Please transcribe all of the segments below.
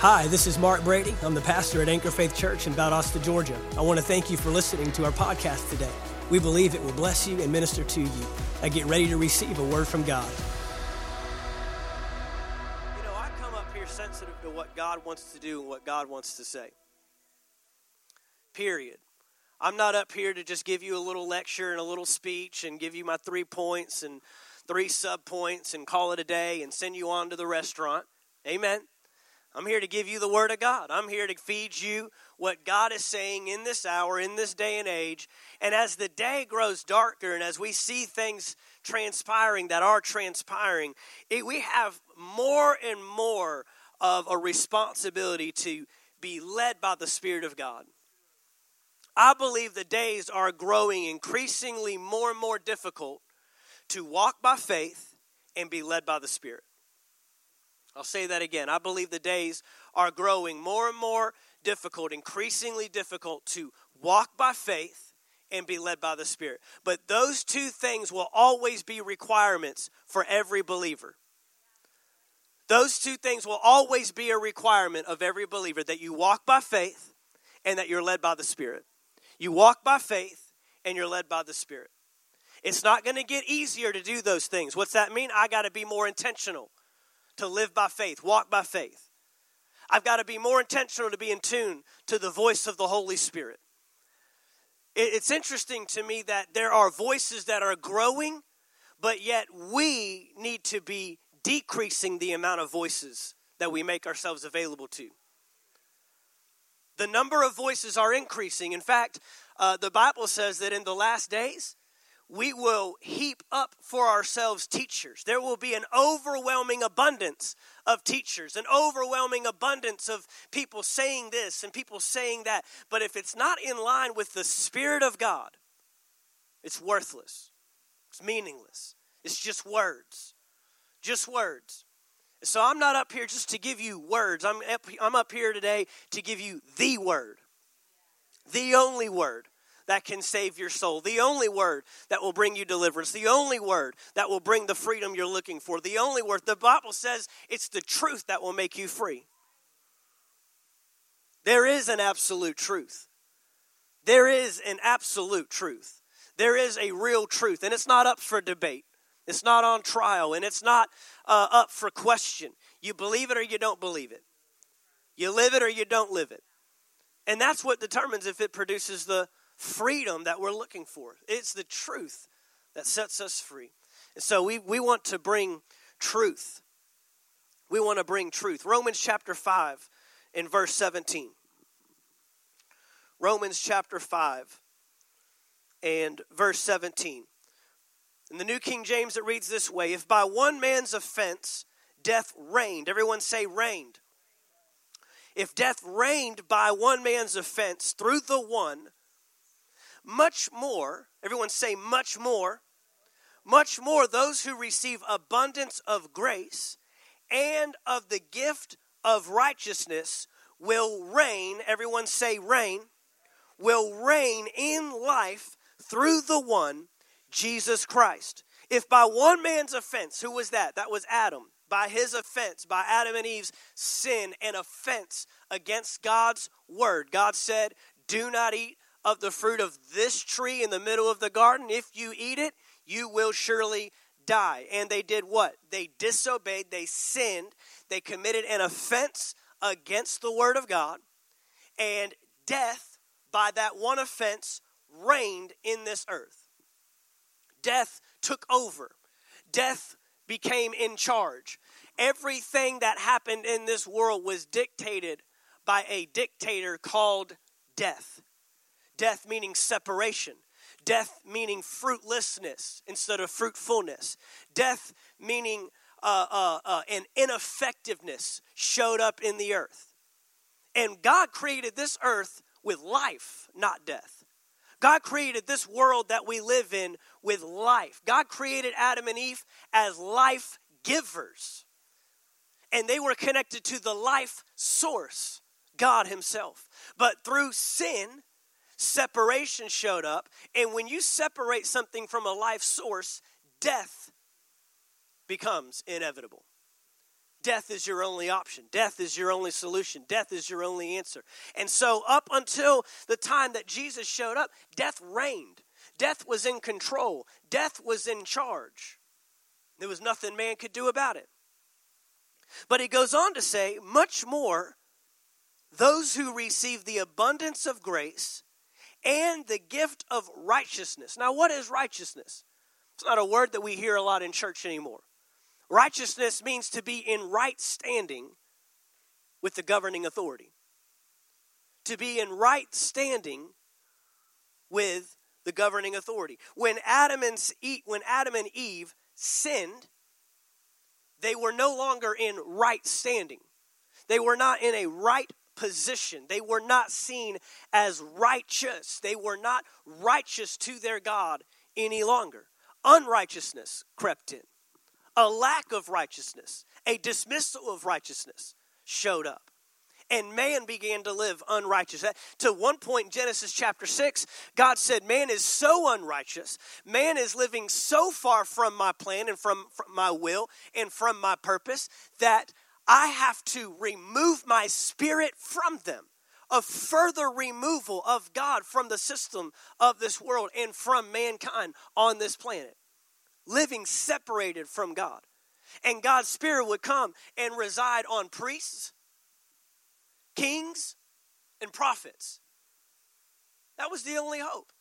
Hi, this is Mark Brady. I'm the pastor at Anchor Faith Church in Valdosta, Georgia. I want to thank you for listening to our podcast today. We believe it will bless you and minister to you. I get ready to receive a word from God. You know, I come up here sensitive to what God wants to do and what God wants to say. Period. I'm not up here to just give you a little lecture and a little speech and give you my three points and three sub points and call it a day and send you on to the restaurant. Amen. I'm here to give you the Word of God. I'm here to feed you what God is saying in this hour, in this day and age. And as the day grows darker and as we see things transpiring that are transpiring, it, we have more and more of a responsibility to be led by the Spirit of God. I believe the days are growing increasingly more and more difficult to walk by faith and be led by the Spirit. I'll say that again. I believe the days are growing more and more difficult, increasingly difficult to walk by faith and be led by the Spirit. But those two things will always be requirements for every believer. Those two things will always be a requirement of every believer that you walk by faith and that you're led by the Spirit. You walk by faith and you're led by the Spirit. It's not going to get easier to do those things. What's that mean? I got to be more intentional to live by faith, walk by faith. I've got to be more intentional to be in tune to the voice of the Holy Spirit. It's interesting to me that there are voices that are growing, but yet we need to be decreasing the amount of voices that we make ourselves available to. The number of voices are increasing. In fact, uh, the Bible says that in the last days, we will heap up for ourselves teachers. There will be an overwhelming abundance of teachers, an overwhelming abundance of people saying this and people saying that. But if it's not in line with the Spirit of God, it's worthless, it's meaningless, it's just words. Just words. So I'm not up here just to give you words. I'm up, I'm up here today to give you the word, the only word that can save your soul, the only word that will bring you deliverance, the only word that will bring the freedom you're looking for, the only word. The Bible says it's the truth that will make you free. There is an absolute truth. There is an absolute truth. There is a real truth, and it's not up for debate. It's not on trial, and it's not uh, up for question. You believe it or you don't believe it. You live it or you don't live it. And that's what determines if it produces the freedom that we're looking for. It's the truth that sets us free. And so we, we want to bring truth. We want to bring truth. Romans chapter 5 in verse 17. Romans chapter 5 and verse 17. In the New King James, it reads this way If by one man's offense death reigned, everyone say reigned. If death reigned by one man's offense through the one, much more, everyone say, much more, much more those who receive abundance of grace and of the gift of righteousness will reign, everyone say, reign, will reign in life through the one, Jesus Christ. If by one man's offense, who was that? That was Adam. By his offense, by Adam and Eve's sin and offense against God's word, God said, Do not eat of the fruit of this tree in the middle of the garden. If you eat it, you will surely die. And they did what? They disobeyed, they sinned, they committed an offense against the word of God, and death, by that one offense, reigned in this earth. Death took over, death became in charge. Everything that happened in this world was dictated by a dictator called death. Death meaning separation. Death meaning fruitlessness instead of fruitfulness. Death meaning uh, uh, uh, an ineffectiveness showed up in the earth. And God created this earth with life, not death. God created this world that we live in with life. God created Adam and Eve as life givers. And they were connected to the life source, God Himself. But through sin, separation showed up. And when you separate something from a life source, death becomes inevitable. death is your only option. Death is your only solution. Death is your only answer. And so, up until the time that Jesus showed up, death reigned. Death was in control. Death was in charge. There was nothing man could do about it. But he goes on to say, much more, those who receive the abundance of grace and the gift of righteousness. Now, what is righteousness? It's not a word that we hear a lot in church anymore. Righteousness means to be in right standing with the governing authority. To be in right standing with the governing authority. When Adam and Eve, when Adam and Eve sinned, they were no longer in right standing. They were not in a right position. They were not seen as righteous. They were not righteous to their God any longer. Unrighteousness crept in. A lack of righteousness, a dismissal of righteousness showed up. And man began to live unrighteous. To one point in Genesis chapter 6, God said, Man is so unrighteous. Man is living so far from my plan and from, from my will and from my purpose that I have to remove my spirit from them. A further removal of God from the system of this world and from mankind on this planet. Living separated from God. And God's Spirit would come and reside on priests, kings, and prophets. That was the only hope.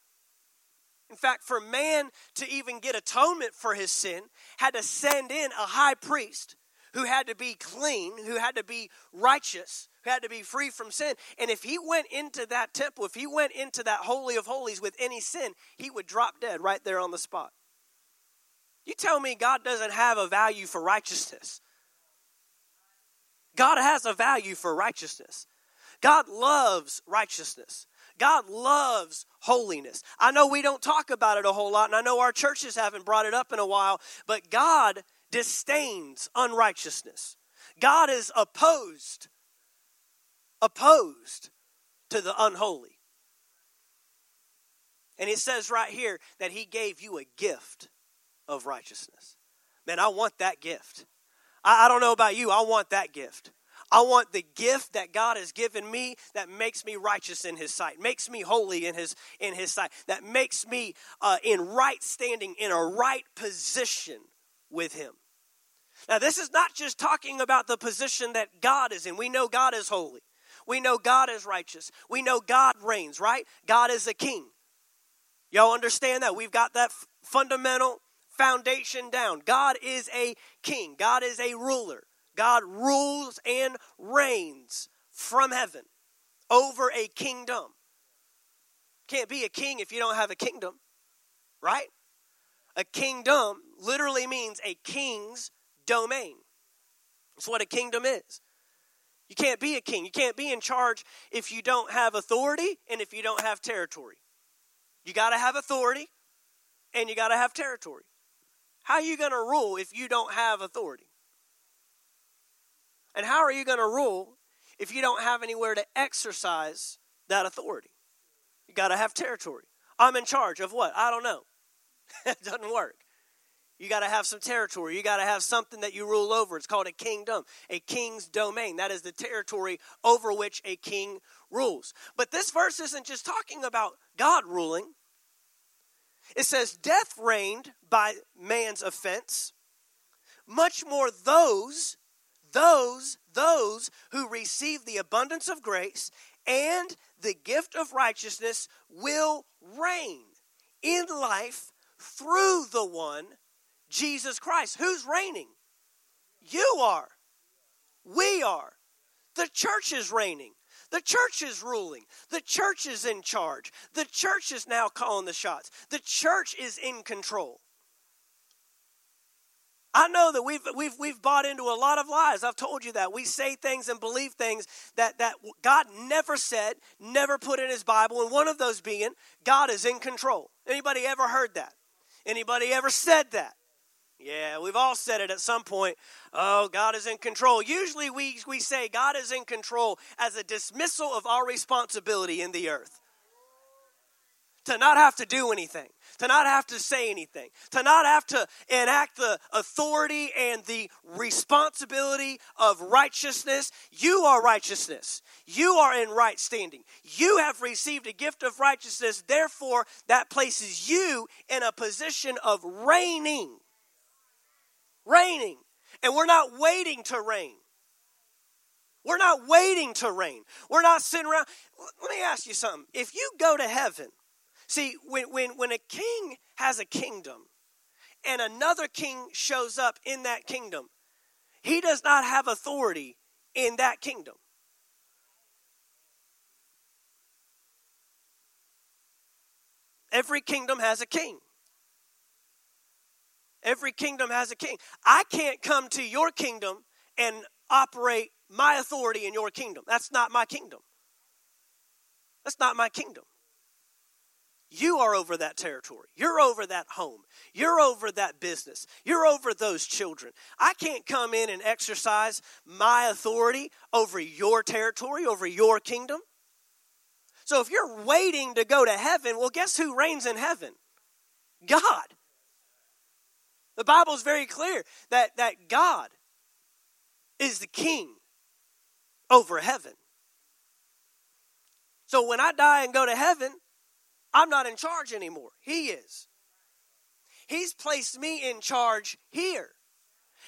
In fact, for man to even get atonement for his sin, had to send in a high priest who had to be clean, who had to be righteous, who had to be free from sin. And if he went into that temple, if he went into that Holy of Holies with any sin, he would drop dead right there on the spot. You tell me God doesn't have a value for righteousness. God has a value for righteousness. God loves righteousness. God loves holiness. I know we don't talk about it a whole lot, and I know our churches haven't brought it up in a while, but God disdains unrighteousness. God is opposed, opposed to the unholy. And it says right here that He gave you a gift of righteousness. Man, I want that gift. I, I don't know about you, I want that gift. I want the gift that God has given me that makes me righteous in His sight, makes me holy in His in His sight, that makes me uh, in right standing, in a right position with Him. Now, this is not just talking about the position that God is in. We know God is holy. We know God is righteous. We know God reigns, right? God is a king. Y'all understand that? We've got that f- fundamental foundation down. God is a king, God is a ruler. God rules and reigns from heaven over a kingdom. Can't be a king if you don't have a kingdom, right? A kingdom literally means a king's domain. That's what a kingdom is. You can't be a king. You can't be in charge if you don't have authority and if you don't have territory. You got to have authority and you got to have territory. How are you going to rule if you don't have authority? And how are you going to rule if you don't have anywhere to exercise that authority? You got to have territory. I'm in charge of what? I don't know. it doesn't work. You got to have some territory. You got to have something that you rule over. It's called a kingdom, a king's domain. That is the territory over which a king rules. But this verse isn't just talking about God ruling. It says, Death reigned by man's offense, much more those, those, those who receive the abundance of grace and the gift of righteousness will reign in life through the one Jesus Christ. Who's reigning? You are. We are. The church is reigning. The church is ruling. The church is in charge. The church is now calling the shots. The church is in control. I know that we've, we've, we've bought into a lot of lies. I've told you that. We say things and believe things that, that God never said, never put in his Bible, and one of those being God is in control. Anybody ever heard that? Anybody ever said that? Yeah, we've all said it at some point. Oh, God is in control. Usually we, we say God is in control as a dismissal of our responsibility in the earth. to not have to do anything, to not have to say anything, to not have to enact the authority and the responsibility of righteousness. You are righteousness. You are in right standing. You have received a gift of righteousness. Therefore, that places you in a position of reigning. Reigning. And we're not waiting to rain. We're not waiting to rain. We're not sitting around. Let me ask you something. If you go to heaven, see, when, when, when a king has a kingdom and another king shows up in that kingdom, he does not have authority in that kingdom. Every kingdom has a king. Every kingdom has a king. I can't come to your kingdom and operate my authority in your kingdom. That's not my kingdom. That's not my kingdom. You are over that territory. You're over that home. You're over that business. You're over those children. I can't come in and exercise my authority over your territory, over your kingdom. So if you're waiting to go to heaven, well, guess who reigns in heaven? God. The Bible is very clear that, that God is the king over heaven. So when I die and go to heaven, I'm not in charge anymore. He is. He's placed me in charge here.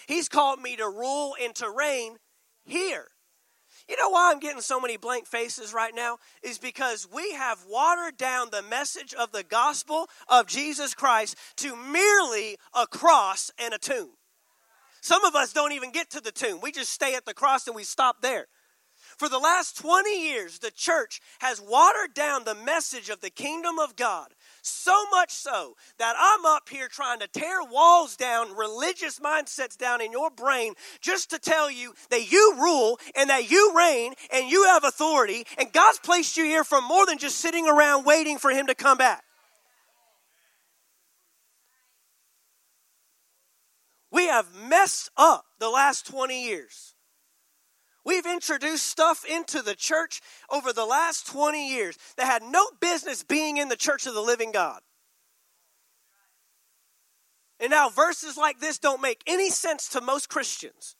He's called me to rule and to reign here. You know why I'm getting so many blank faces right now? Is because we have watered down the message of the gospel of Jesus Christ to merely a cross and a tomb. Some of us don't even get to the tomb. We just stay at the cross and we stop there. For the last 20 years, the church has watered down the message of the kingdom of God. So much so that I'm up here trying to tear walls down, religious mindsets down in your brain, just to tell you that you rule and that you reign and you have authority, and God's placed you here for more than just sitting around waiting for Him to come back. We have messed up the last 20 years. We've introduced stuff into the church over the last 20 years that had no business being in the church of the living God. And now verses like this don't make any sense to most Christians.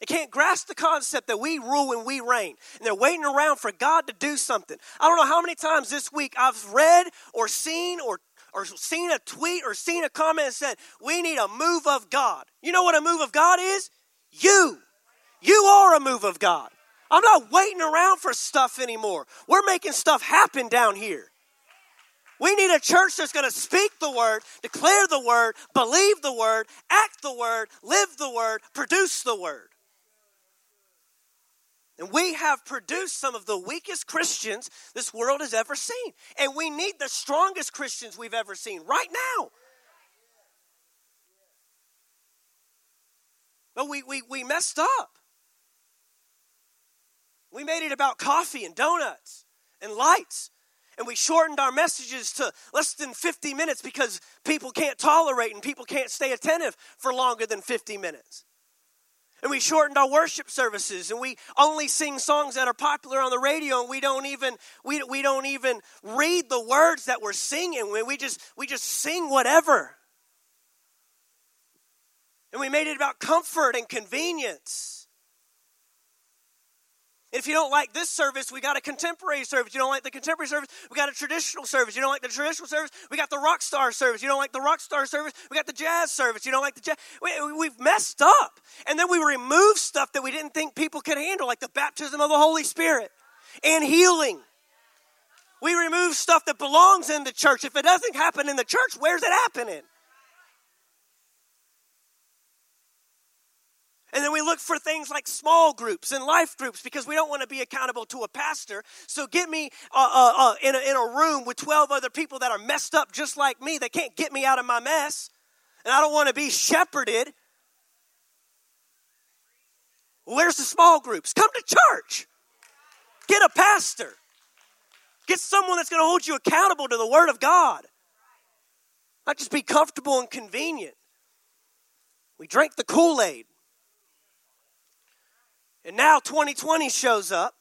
They can't grasp the concept that we rule and we reign. And they're waiting around for God to do something. I don't know how many times this week I've read or seen or, or seen a tweet or seen a comment that said, We need a move of God. You know what a move of God is? You. You are a move of God. I'm not waiting around for stuff anymore. We're making stuff happen down here. We need a church that's going to speak the word, declare the word, believe the word, act the word, live the word, produce the word. And we have produced some of the weakest Christians this world has ever seen. And we need the strongest Christians we've ever seen right now. But we, we, we messed up. We made it about coffee and donuts and lights. And we shortened our messages to less than 50 minutes because people can't tolerate and people can't stay attentive for longer than 50 minutes. And we shortened our worship services and we only sing songs that are popular on the radio and we don't even we, we don't even read the words that we're singing. We we just we just sing whatever. And we made it about comfort and convenience. If you don't like this service, we got a contemporary service. You don't like the contemporary service, we got a traditional service. You don't like the traditional service, we got the rock star service. You don't like the rock star service, we got the jazz service. You don't like the jazz. We, have messed up. And then we remove stuff that we didn't think people could handle, like the baptism of the Holy Spirit and healing. We remove stuff that belongs in the church. If it doesn't happen in the church, where's it happening? And then we look for things like small groups and life groups because we don't want to be accountable to a pastor. So get me uh, uh, uh, in, a, in a room with 12 other people that are messed up just like me. They can't get me out of my mess. And I don't want to be shepherded. Where's the small groups? Come to church. Get a pastor. Get someone that's going to hold you accountable to the Word of God. Not just be comfortable and convenient. We drank the Kool Aid. And now 2020 shows up.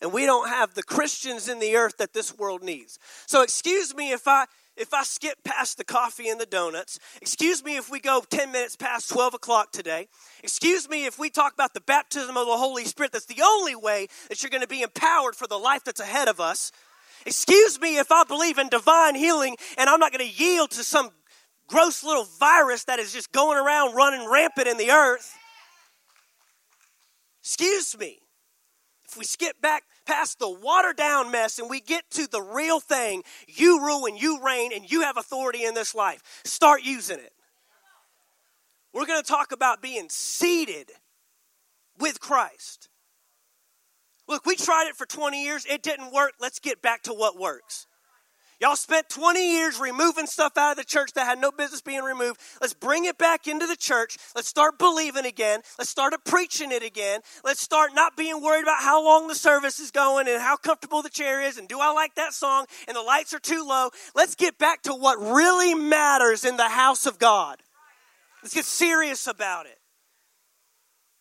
and we don't have the Christians in the earth that this world needs. So excuse me if I if I skip past the coffee and the donuts. Excuse me if we go 10 minutes past 12 o'clock today. Excuse me if we talk about the baptism of the Holy Spirit. That's the only way that you're going to be empowered for the life that's ahead of us. Excuse me if I believe in divine healing and I'm not going to yield to some gross little virus that is just going around running rampant in the earth. Excuse me. If we skip back past the watered down mess and we get to the real thing, you rule and you reign and you have authority in this life. Start using it. We're going to talk about being seated with Christ. Look, we tried it for 20 years, it didn't work. Let's get back to what works. Y'all spent 20 years removing stuff out of the church that had no business being removed. Let's bring it back into the church. Let's start believing again. Let's start preaching it again. Let's start not being worried about how long the service is going and how comfortable the chair is and do I like that song and the lights are too low. Let's get back to what really matters in the house of God. Let's get serious about it.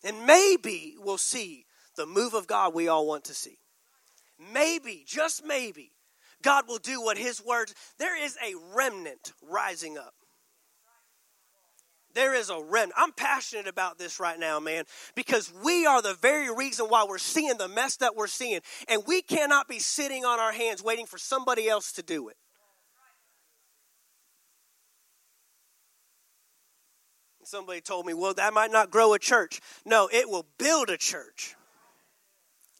And maybe we'll see the move of God we all want to see. Maybe, just maybe, God will do what His words. There is a remnant rising up. There is a remnant. I'm passionate about this right now, man, because we are the very reason why we're seeing the mess that we're seeing. And we cannot be sitting on our hands waiting for somebody else to do it. Somebody told me, well, that might not grow a church. No, it will build a church.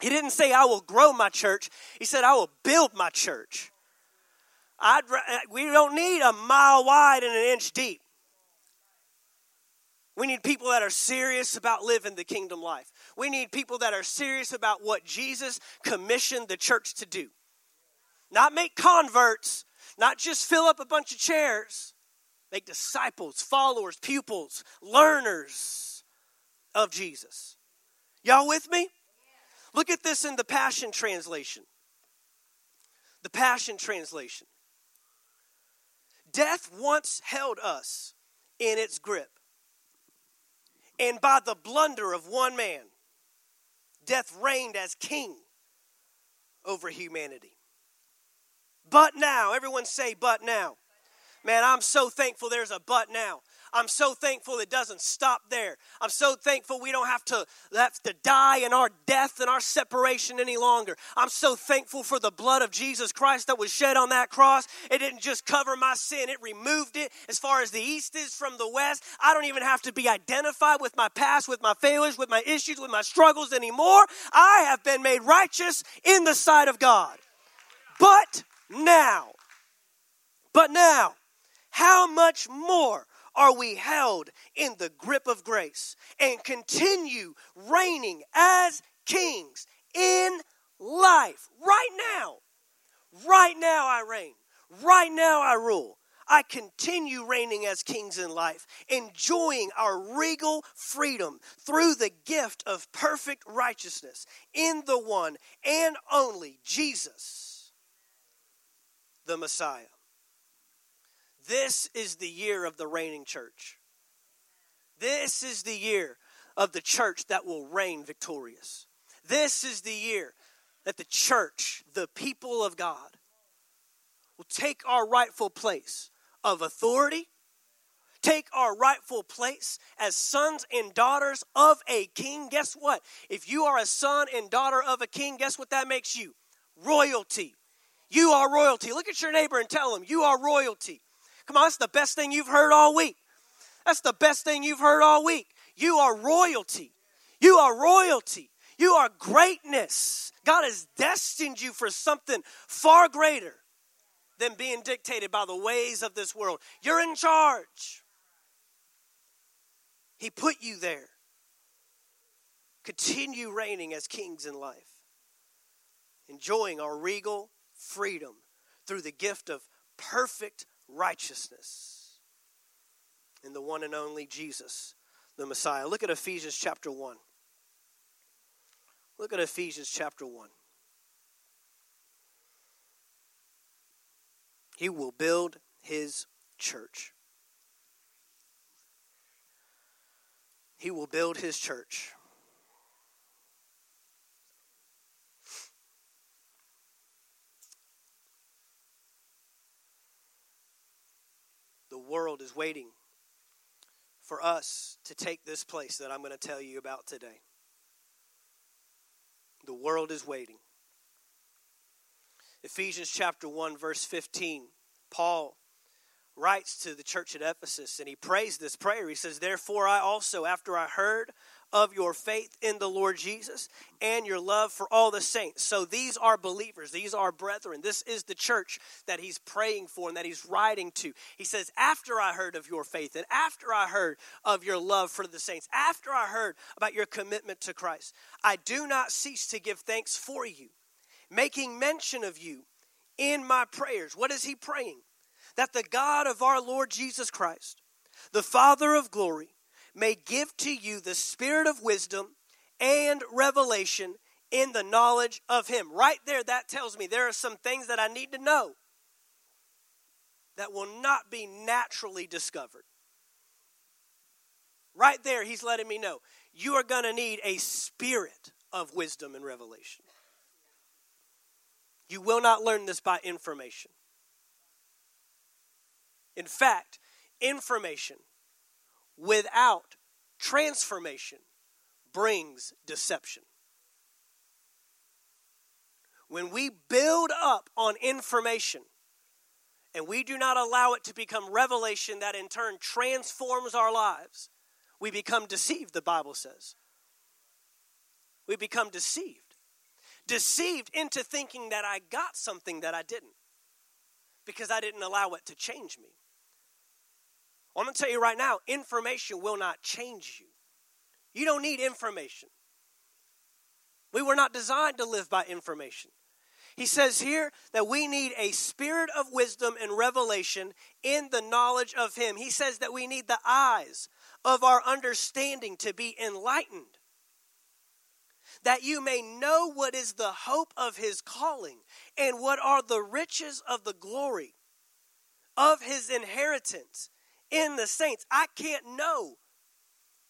He didn't say, I will grow my church. He said, I will build my church. I'd, uh, we don't need a mile wide and an inch deep. We need people that are serious about living the kingdom life. We need people that are serious about what Jesus commissioned the church to do. Not make converts, not just fill up a bunch of chairs, make disciples, followers, pupils, learners of Jesus. Y'all with me? Look at this in the Passion Translation. The Passion Translation. Death once held us in its grip. And by the blunder of one man, death reigned as king over humanity. But now, everyone say, but now. Man, I'm so thankful there's a but now. I'm so thankful it doesn't stop there. I'm so thankful we don't have to have to die in our death and our separation any longer. I'm so thankful for the blood of Jesus Christ that was shed on that cross. It didn't just cover my sin, it removed it as far as the east is from the west. I don't even have to be identified with my past, with my failures, with my issues, with my struggles anymore. I have been made righteous in the sight of God. But now, but now, how much more are we held in the grip of grace and continue reigning as kings in life. Right now, right now I reign. Right now I rule. I continue reigning as kings in life, enjoying our regal freedom through the gift of perfect righteousness in the one and only Jesus, the Messiah. This is the year of the reigning church. This is the year of the church that will reign victorious. This is the year that the church, the people of God, will take our rightful place of authority, take our rightful place as sons and daughters of a king. Guess what? If you are a son and daughter of a king, guess what that makes you? Royalty. You are royalty. Look at your neighbor and tell him, You are royalty. Come on, that's the best thing you've heard all week. That's the best thing you've heard all week. You are royalty. You are royalty. You are greatness. God has destined you for something far greater than being dictated by the ways of this world. You're in charge. He put you there. Continue reigning as kings in life, enjoying our regal freedom through the gift of perfect righteousness in the one and only Jesus, the Messiah. Look at Ephesians chapter 1. Look at Ephesians chapter 1. He will build his church. He will build his church. World is waiting for us to take this place that I'm going to tell you about today. The world is waiting. Ephesians chapter 1, verse 15, Paul writes to the church at Ephesus and he prays this prayer. He says, Therefore, I also, after I heard of your faith in the Lord Jesus and your love for all the saints. So these are believers, these are brethren. This is the church that he's praying for and that he's writing to. He says, After I heard of your faith and after I heard of your love for the saints, after I heard about your commitment to Christ, I do not cease to give thanks for you, making mention of you in my prayers. What is he praying? That the God of our Lord Jesus Christ, the Father of glory, may give to you the spirit of wisdom and revelation in the knowledge of Him. Right there, that tells me there are some things that I need to know that will not be naturally discovered. Right there, He's letting me know you are going to need a spirit of wisdom and revelation. You will not learn this by information. In fact, information without transformation brings deception. When we build up on information and we do not allow it to become revelation that in turn transforms our lives, we become deceived, the Bible says. We become deceived. Deceived into thinking that I got something that I didn't because I didn't allow it to change me. I'm going to tell you right now information will not change you. You don't need information. We were not designed to live by information. He says here that we need a spirit of wisdom and revelation in the knowledge of Him. He says that we need the eyes of our understanding to be enlightened, that you may know what is the hope of His calling and what are the riches of the glory of His inheritance in the saints. I can't know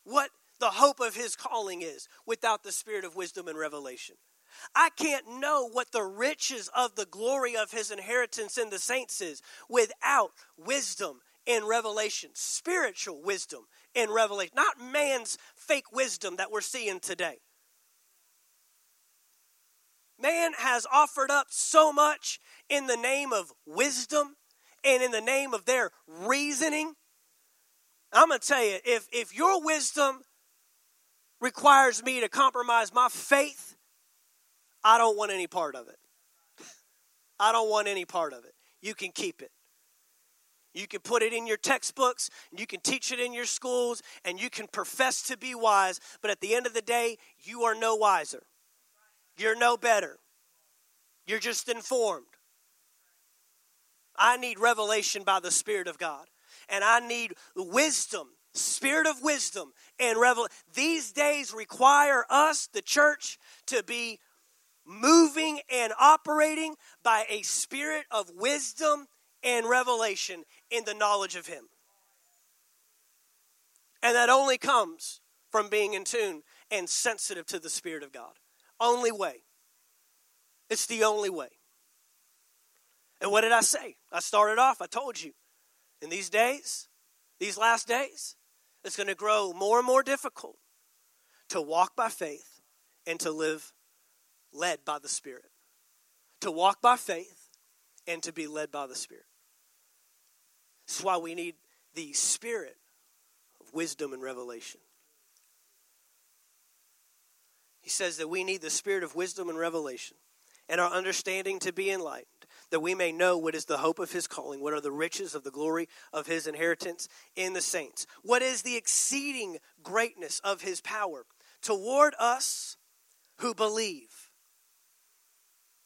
what the hope of his calling is without the spirit of wisdom and revelation. I can't know what the riches of the glory of his inheritance in the saints is without wisdom and revelation, spiritual wisdom and revelation, not man's fake wisdom that we're seeing today. Man has offered up so much in the name of wisdom and in the name of their reasoning I'm going to tell you, if, if your wisdom requires me to compromise my faith, I don't want any part of it. I don't want any part of it. You can keep it. You can put it in your textbooks, you can teach it in your schools, and you can profess to be wise, but at the end of the day, you are no wiser. You're no better. You're just informed. I need revelation by the Spirit of God and I need wisdom, spirit of wisdom and revelation. These days require us, the church, to be moving and operating by a spirit of wisdom and revelation in the knowledge of Him. And that only comes from being in tune and sensitive to the Spirit of God. Only way. It's the only way. And what did I say? I started off, I told you. In these days, these last days, it's going to grow more and more difficult to walk by faith and to live led by the Spirit. To walk by faith and to be led by the Spirit. That's why we need the Spirit of wisdom and revelation. He says that we need the Spirit of wisdom and revelation and our understanding to be enlightened that we may know what is the hope of his calling, what are the riches of the glory of his inheritance in the saints, what is the exceeding greatness of his power toward us who believe.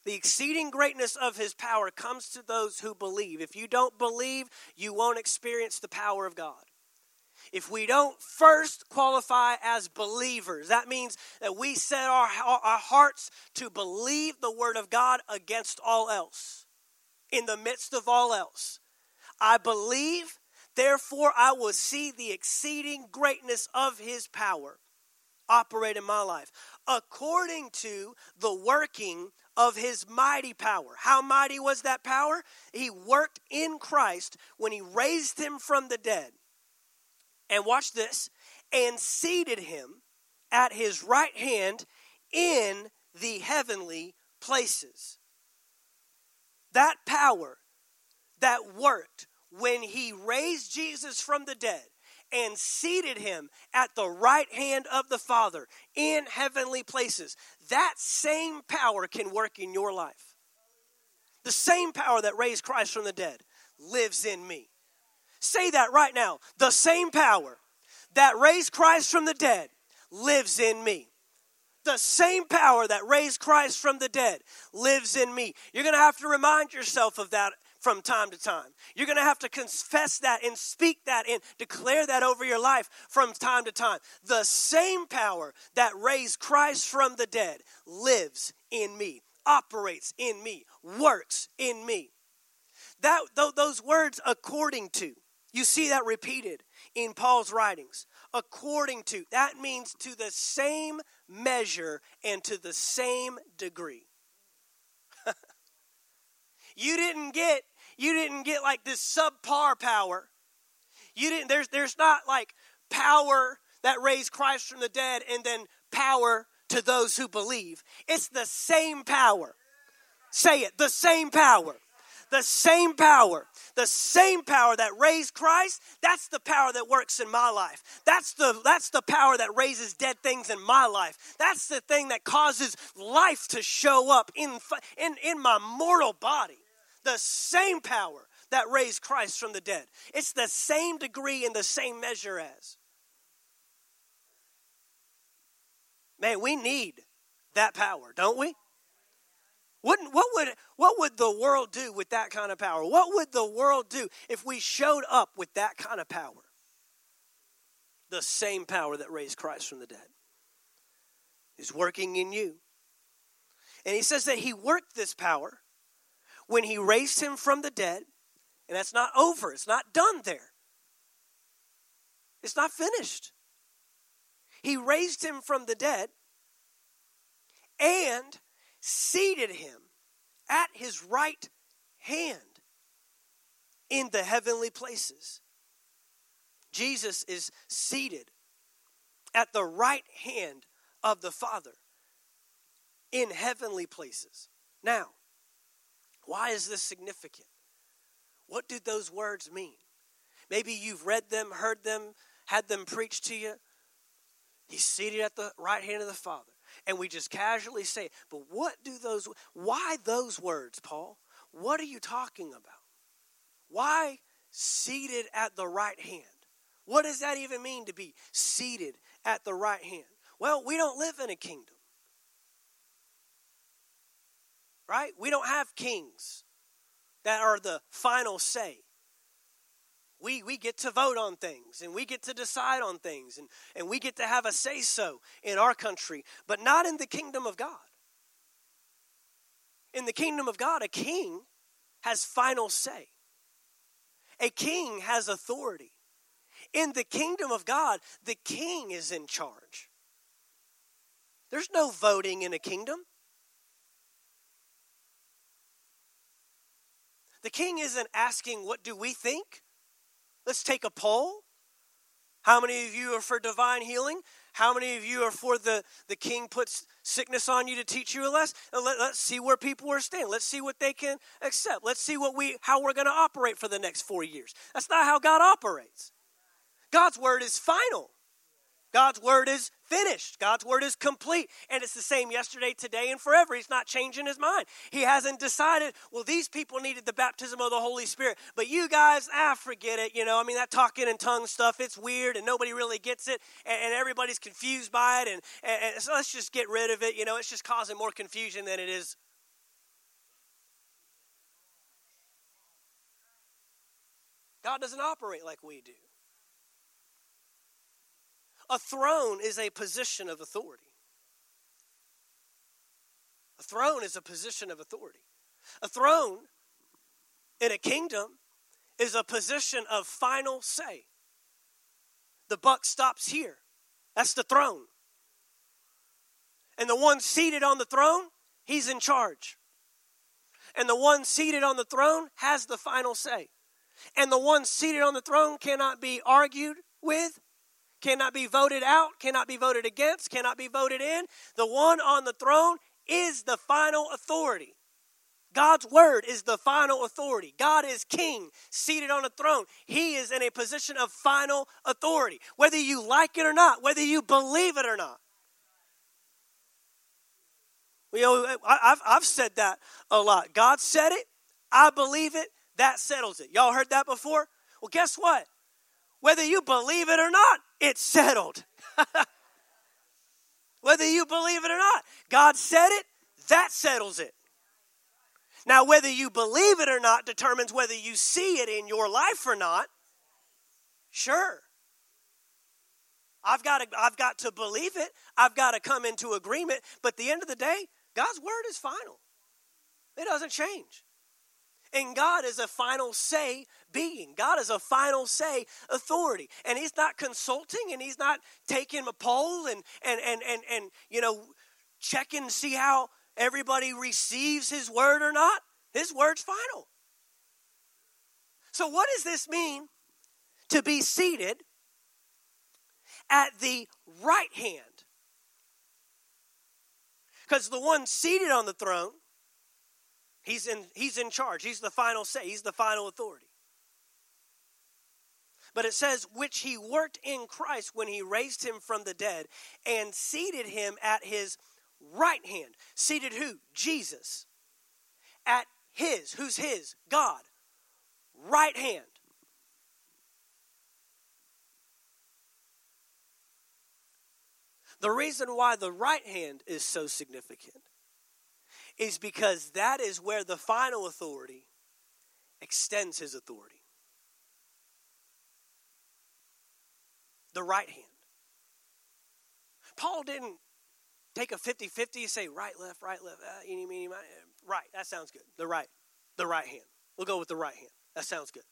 The exceeding greatness of his power comes to those who believe. If you don't believe, you won't experience the power of God. If we don't first qualify as believers, that means that we set our, our hearts to believe the word of God against all else in the midst of all else. I believe, therefore I will see the exceeding greatness of his power operate in my life? According to the working of his mighty power. How mighty was that power? He worked in Christ when he raised him from the dead. And watch this, and seated him at his right hand in the heavenly places. That power that worked when he raised Jesus from the dead and seated him at the right hand of the Father in heavenly places. That same power can work in your life. The same power that raised Christ from the dead lives in me. Say that right now. The same power that raised Christ from the dead lives in me. The same power that raised Christ from the dead lives in me. You're going to have to remind yourself of that from time to time. You're going to have to confess that and speak that and declare that over your life from time to time. The same power that raised Christ from the dead lives in me, operates in me, works in me. That those words according to, you see that repeated in Paul's writings. According to, that means to the same measure and to the same degree. you didn't get you didn't get like this subpar power. You didn't there's there's not like power that raised Christ from the dead and then power to those who believe. It's the same power. Say it, the same power. The same power, the same power that raised Christ, that's the power that works in my life. That's the that's the power that raises dead things in my life. That's the thing that causes life to show up in in in my mortal body the same power that raised Christ from the dead. It's the same degree and the same measure as. Man, we need that power, don't we? Wouldn't, what, would, what would the world do with that kind of power? What would the world do if we showed up with that kind of power? The same power that raised Christ from the dead is working in you. And he says that he worked this power when he raised him from the dead. And that's not over, it's not done there, it's not finished. He raised him from the dead and seated him at his right hand in the heavenly places. Jesus is seated at the right hand of the Father in heavenly places. Now, why is this significant? What do those words mean? Maybe you've read them, heard them, had them preached to you. He's seated at the right hand of the Father. And we just casually say, but what do those, why those words, Paul? What are you talking about? Why seated at the right hand? What does that even mean to be seated at the right hand? Well, we don't live in a kingdom right? We don't have kings that are the final say. We, we get to vote on things and we get to decide on things and, and we get to have a say so in our country, but not in the kingdom of God. In the kingdom of God, a king has final say, a king has authority. In the kingdom of God, the king is in charge. There's no voting in a kingdom. The king isn't asking, What do we think? Let's take a poll. How many of you are for divine healing? How many of you are for the, the king puts sickness on you to teach you a lesson? Uh, let, us see where people are standing. Let's see what they can accept. Let's see what we how we're going to operate for the next four years. That's not how God operates. God's word is final. God's word is finished. God's word is complete. And it's the same yesterday, today, and forever. He's not changing his mind. He hasn't decided, well, these people needed the baptism of the Holy Spirit, but you guys, ah, forget it. You know, I mean, that talking in tongues stuff, it's weird and nobody really gets it and, and everybody's confused by it. And, and, and so let's just get rid of it. You know, it's just causing more confusion than it is. God doesn't operate like we do. A throne is a position of authority. A throne is a position of authority. A throne in a kingdom is a position of final say. The buck stops here. That's the throne. And the one seated on the throne, he's in charge. And the one seated on the throne has the final say. And the one seated on the throne cannot be argued with, cannot be voted out, cannot be voted against, cannot be voted in. The one on the throne is the final authority. God's word is the final authority. God is king, seated on a throne. He is in a position of final authority, whether you like it or not, whether you believe it or not. You know, I've, I've said that a lot. God said it, I believe it, that settles it. Y'all heard that before? Well, guess what? Whether you believe it or not, it's settled. whether you believe it or not, God said it, that settles it. Now, whether you believe it or not determines whether you see it in your life or not. Sure. I've got to, I've got to believe it. I've got to come into agreement. But the end of the day, God's word is final. It doesn't change. And God is a final say being. God is a final say authority. And He's not consulting and He's not taking a poll and and and and, and you know checking to see how everybody receives his word or not. His word's final. So, what does this mean to be seated at the right hand? Because the one seated on the throne, he's in, he's in charge. He's the final say, he's the final authority. But it says, which he worked in Christ when he raised him from the dead and seated him at his right hand. Seated who? Jesus. At his, who's his? God. Right hand. The reason why the right hand is so significant is because that is where the final authority extends his authority. The right hand. Paul didn't take a 50 50, say right, left, right, left, uh, eeny, meeny, right. That sounds good. The right, the right hand. We'll go with the right hand. That sounds good.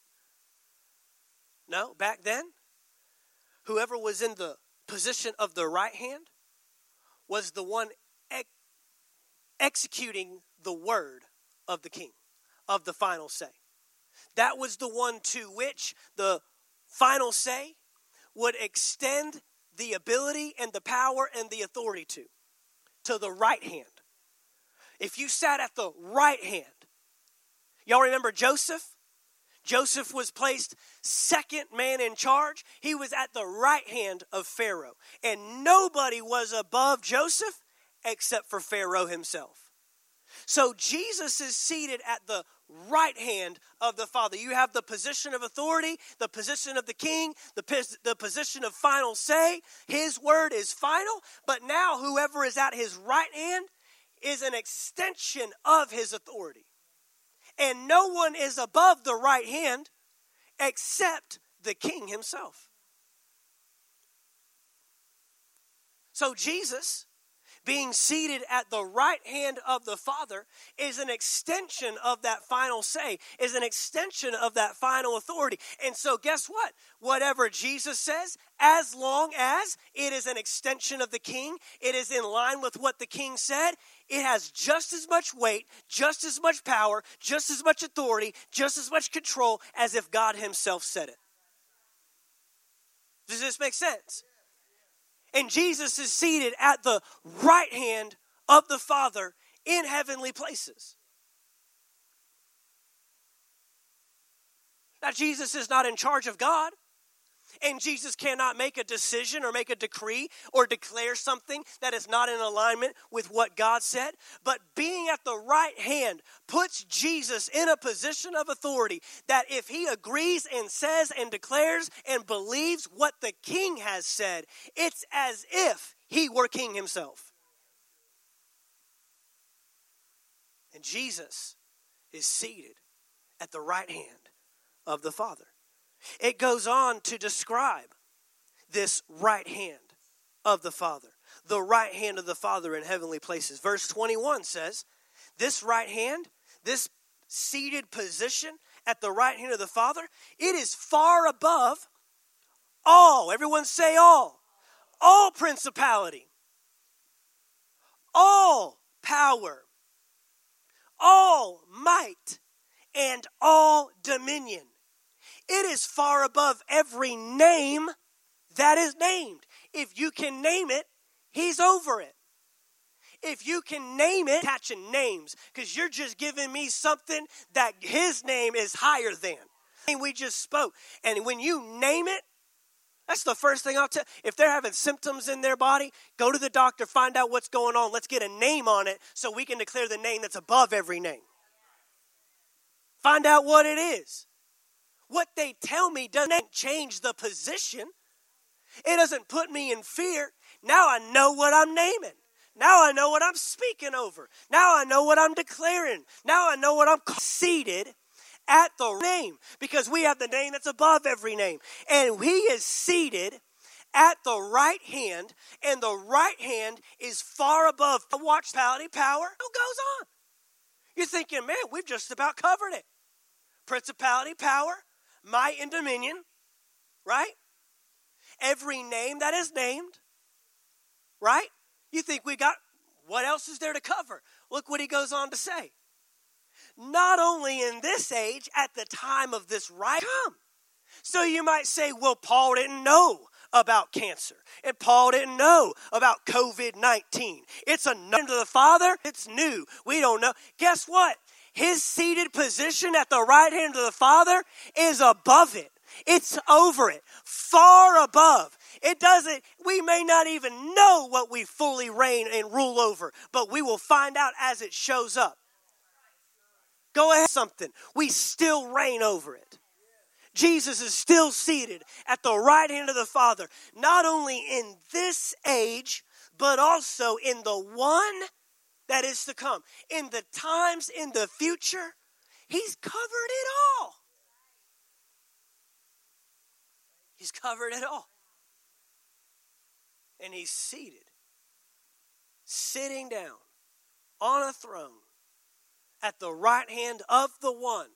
No, back then, whoever was in the position of the right hand was the one executing the word of the king, of the final say. That was the one to which the final say would extend the ability and the power and the authority to to the right hand. If you sat at the right hand, y'all remember Joseph? Joseph was placed second man in charge. He was at the right hand of Pharaoh. And nobody was above Joseph except for Pharaoh himself. So Jesus is seated at the right hand of the Father. You have the position of authority, the position of the king, the, the position of final say. His word is final, but now whoever is at his right hand is an extension of his authority. And no one is above the right hand except the king himself. So Jesus being seated at the right hand of the Father is an extension of that final say, is an extension of that final authority. And so, guess what? Whatever Jesus says, as long as it is an extension of the King, it is in line with what the King said, it has just as much weight, just as much power, just as much authority, just as much control as if God Himself said it. Does this make sense? And Jesus is seated at the right hand of the Father in heavenly places. Now, Jesus is not in charge of God. And Jesus cannot make a decision or make a decree or declare something that is not in alignment with what God said. But being at the right hand puts Jesus in a position of authority that if he agrees and says and declares and believes what the king has said, it's as if he were king himself. And Jesus is seated at the right hand of the Father. It goes on to describe this right hand of the Father, the right hand of the Father in heavenly places. Verse 21 says, This right hand, this seated position at the right hand of the Father, it is far above all, everyone say all, all principality, all power, all might, and all dominion. It is far above every name that is named. If you can name it, he's over it. If you can name it, catching names, because you're just giving me something that his name is higher than. We just spoke. And when you name it, that's the first thing I'll tell. If they're having symptoms in their body, go to the doctor, find out what's going on. Let's get a name on it so we can declare the name that's above every name. Find out what it is. What they tell me doesn't change the position. It doesn't put me in fear. Now I know what I'm naming. Now I know what I'm speaking over. Now I know what I'm declaring. Now I know what I'm seated at the name because we have the name that's above every name. And he is seated at the right hand, and the right hand is far above. Watch pality power. What goes on? You're thinking, man, we've just about covered it. Principality, power, might, and dominion, right? Every name that is named, right? You think we got what else is there to cover? Look what he goes on to say. Not only in this age, at the time of this right come. So you might say, well, Paul didn't know about cancer, and Paul didn't know about COVID 19. It's a name to the Father, it's new. We don't know. Guess what? His seated position at the right hand of the Father is above it. It's over it, far above. It doesn't, we may not even know what we fully reign and rule over, but we will find out as it shows up. Go ahead, something. We still reign over it. Jesus is still seated at the right hand of the Father, not only in this age, but also in the one that is to come. In the times in the future, He's covered it all. He's covered it all. And he's seated, sitting down on a throne at the right hand of the one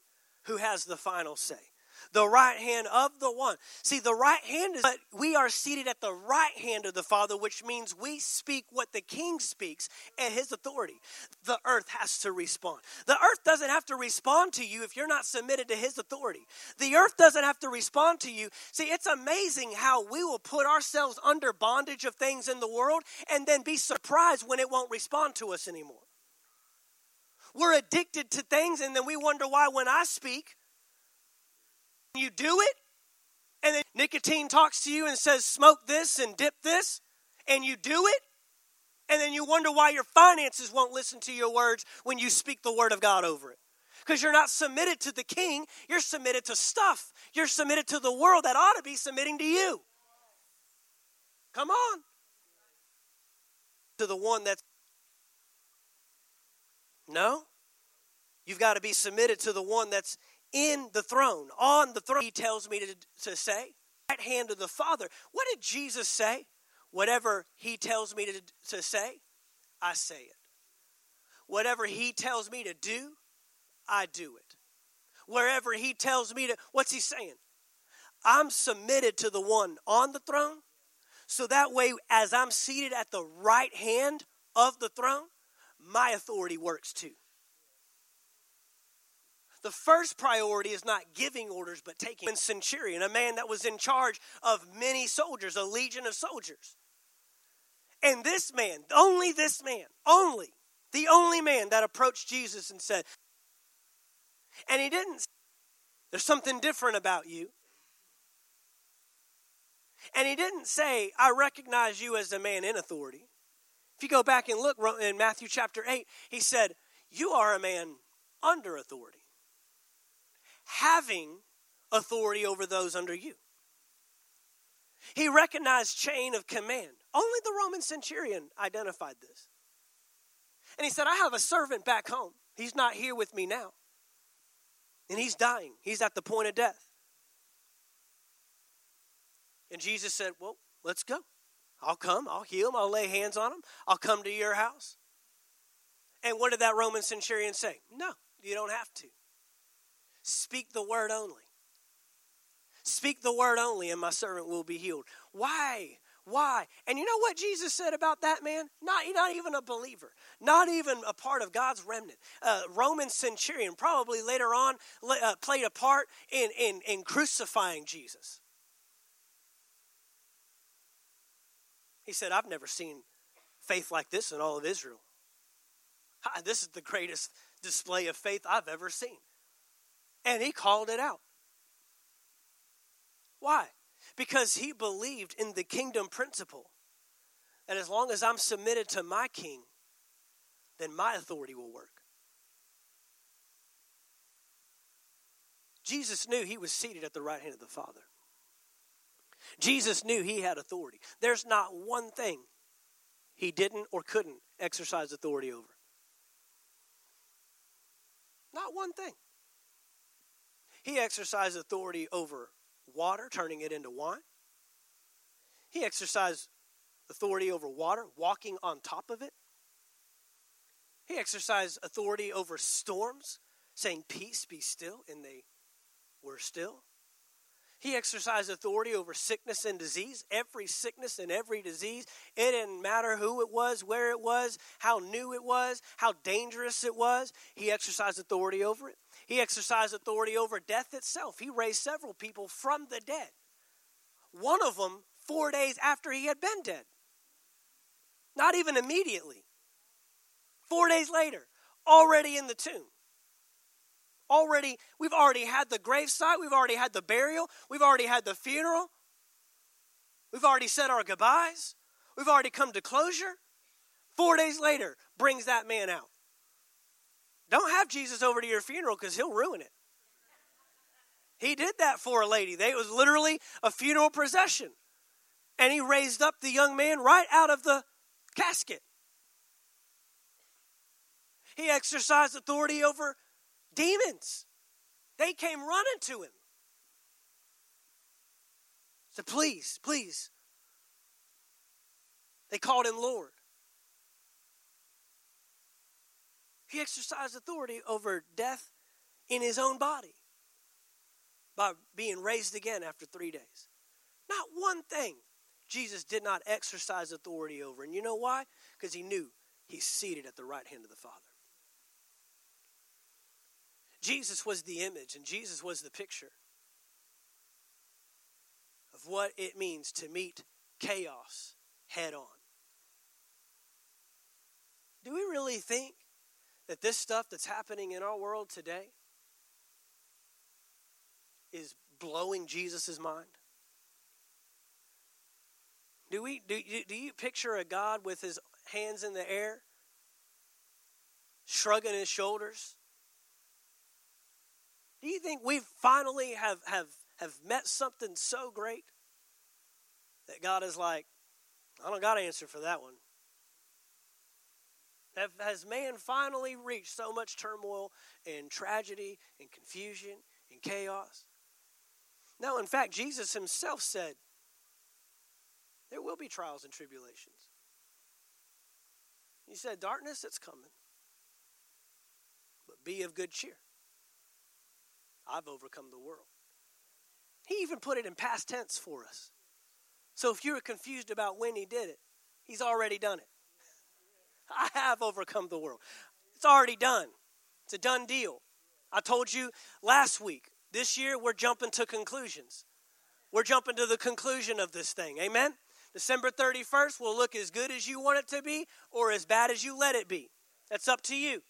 who has the final say the right hand of the one. See, the right hand is, but we are seated at the right hand of the Father, which means we speak what the King speaks and his authority. The earth has to respond. The earth doesn't have to respond to you if you're not submitted to his authority. The earth doesn't have to respond to you. See, it's amazing how we will put ourselves under bondage of things in the world and then be surprised when it won't respond to us anymore. We're addicted to things, and then we wonder why when I speak, you do it, and then nicotine talks to you and says, smoke this and dip this, and you do it, and then you wonder why your finances won't listen to your words when you speak the word of God over it. Because you're not submitted to the king, you're submitted to stuff. You're submitted to the world that ought to be submitting to you. Come on. To the one that's. No. You've got to be submitted to the one that's in the throne, on the throne, he tells me to, to say, right hand of the Father. What did Jesus say? Whatever he tells me to, to say, I say it. Whatever he tells me to do, I do it. Wherever he tells me to, what's he saying? I'm submitted to the one on the throne. So that way, as I'm seated at the right hand of the throne, my authority works too. The first priority is not giving orders, but taking. A centurion, a man that was in charge of many soldiers, a legion of soldiers. And this man, only this man, only, the only man that approached Jesus and said, and he didn't, there's something different about you. And he didn't say, I recognize you as a man in authority. If you go back and look in Matthew chapter 8, he said, You are a man under authority having authority over those under you. He recognized chain of command. Only the Roman centurion identified this. And he said, I have a servant back home. He's not here with me now. And he's dying, he's at the point of death. And Jesus said, Well, let's go. I'll come, I'll heal him, I'll lay hands on him, I'll come to your house. And what did that Roman centurion say? No, you don't have to. Speak the word only. Speak the word only, and my servant will be healed. Why? Why? And you know what Jesus said about that man? Not, not even a believer, not even a part of God's remnant. Uh, Roman centurion probably later on uh, played a part in, in, in crucifying Jesus. He said, I've never seen faith like this in all of Israel. This is the greatest display of faith I've ever seen. And he called it out. Why? Because he believed in the kingdom principle that as long as I'm submitted to my king, then my authority will work. Jesus knew he was seated at the right hand of the Father. Jesus knew he had authority. There's not one thing he didn't or couldn't exercise authority over. Not one thing. He exercised authority over water, turning it into wine. He exercised authority over water, walking on top of it. He exercised authority over storms, saying, Peace, be still, and they were still. He exercised authority over sickness and disease. Every sickness and every disease. It didn't matter who it was, where it was, how new it was, how dangerous it was. He exercised authority over it. He exercised authority over death itself. He raised several people from the dead. One of them four days after he had been dead. Not even immediately. Four days later, already in the tomb already we've already had the gravesite, we've already had the burial, we've already had the funeral. We've already said our goodbyes. We've already come to closure. 4 days later brings that man out. Don't have Jesus over to your funeral cuz he'll ruin it. He did that for a lady. It was literally a funeral procession. And he raised up the young man right out of the casket. He exercised authority over demons. They came running to him. Said, please, please. They called him Lord. He exercised authority over death in his own body by being raised again after three days. Not one thing Jesus did not exercise authority over. And you know why? Because he knew he's seated at the right hand of the Father. Jesus was the image and Jesus was the picture of what it means to meet chaos head on. Do we really think that this stuff that's happening in our world today is blowing Jesus' mind? Do, we, do, do you picture a God with his hands in the air, shrugging his shoulders, do you think we finally have, have, have met something so great that God is like, I don't got an answer for that one? Have, has man finally reached so much turmoil and tragedy and confusion and chaos? No, in fact, Jesus himself said, there will be trials and tribulations. He said, Darkness, it's coming. But be of good cheer. I've overcome the world. He even put it in past tense for us. So if you're confused about when he did it, he's already done it. I have overcome the world. It's already done. It's a done deal. I told you last week, this year we're jumping to conclusions. We're jumping to the conclusion of this thing. Amen? December 31st will look as good as you want it to be or as bad as you let it be. That's up to you.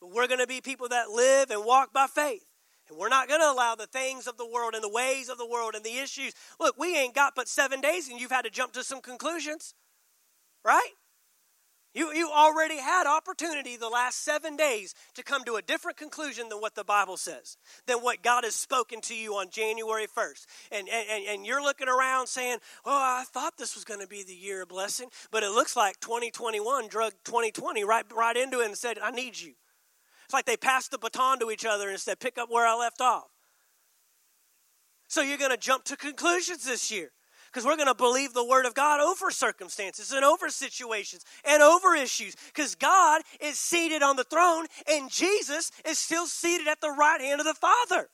But we're going to be people that live and walk by faith. And we're not going to allow the things of the world and the ways of the world and the issues. Look, we ain't got but seven days and you've had to jump to some conclusions, right? You, you already had opportunity the last seven days to come to a different conclusion than what the Bible says, than what God has spoken to you on January 1st. And, and, and you're looking around saying, Oh, I thought this was going to be the year of blessing, but it looks like 2021 drug 2020 right, right into it and said, I need you. It's like they passed the baton to each other and said, pick up where I left off. So you're going to jump to conclusions this year because we're going to believe the word of God over circumstances and over situations and over issues because God is seated on the throne and Jesus is still seated at the right hand of the Father.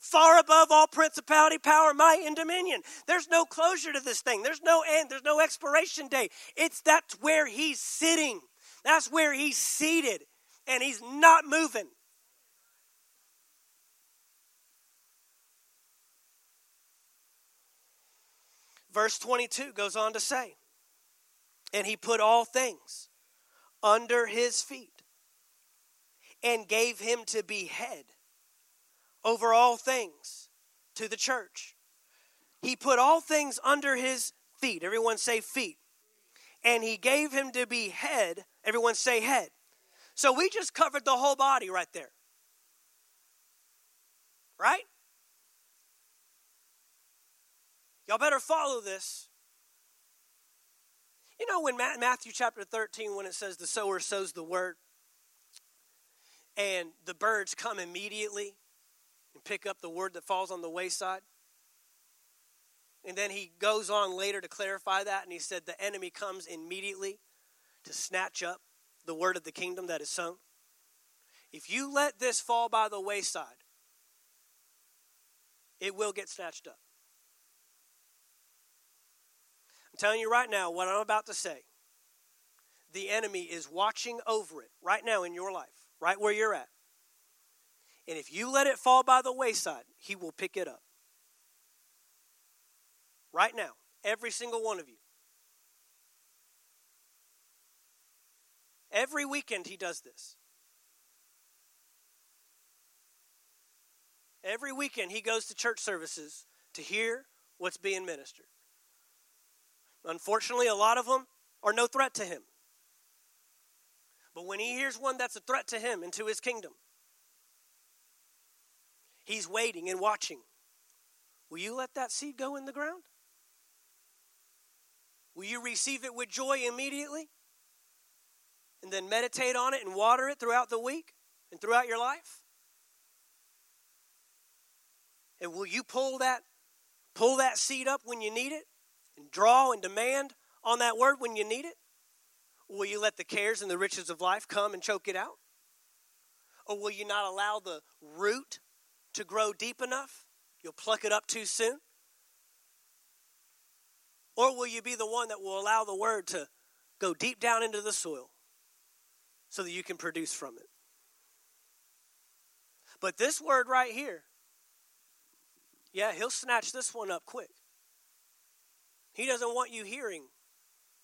far above all principality, power, might, and dominion. There's no closure to this thing. There's no end. There's no expiration date. It's that's where he's sitting. That's where he's seated, and he's not moving. Verse 22 goes on to say, And he put all things under his feet and gave him to be head over all things to the church. He put all things under his feet. Everyone say feet. And he gave him to be head. Everyone say head. So we just covered the whole body right there. Right? Y'all better follow this. You know, when Matthew chapter 13, when it says the sower sows the word, and the birds come immediately and pick up the word that falls on the wayside. And then he goes on later to clarify that, and he said, The enemy comes immediately to snatch up the word of the kingdom that is sown. If you let this fall by the wayside, it will get snatched up telling you right now what I'm about to say. The enemy is watching over it right now in your life, right where you're at. And if you let it fall by the wayside, he will pick it up. Right now, every single one of you. Every weekend he does this. Every weekend he goes to church services to hear what's being ministered. Unfortunately, a lot of them are no threat to him. But when he hears one that's a threat to him and to his kingdom, he's waiting and watching. Will you let that seed go in the ground? Will you receive it with joy immediately? And then meditate on it and water it throughout the week and throughout your life? And will you pull that pull that seed up when you need it? And draw and demand on that word when you need it? Will you let the cares and the riches of life come and choke it out? Or will you not allow the root to grow deep enough? You'll pluck it up too soon? Or will you be the one that will allow the word to go deep down into the soil so that you can produce from it? But this word right here, yeah, he'll snatch this one up quick. He doesn't want you hearing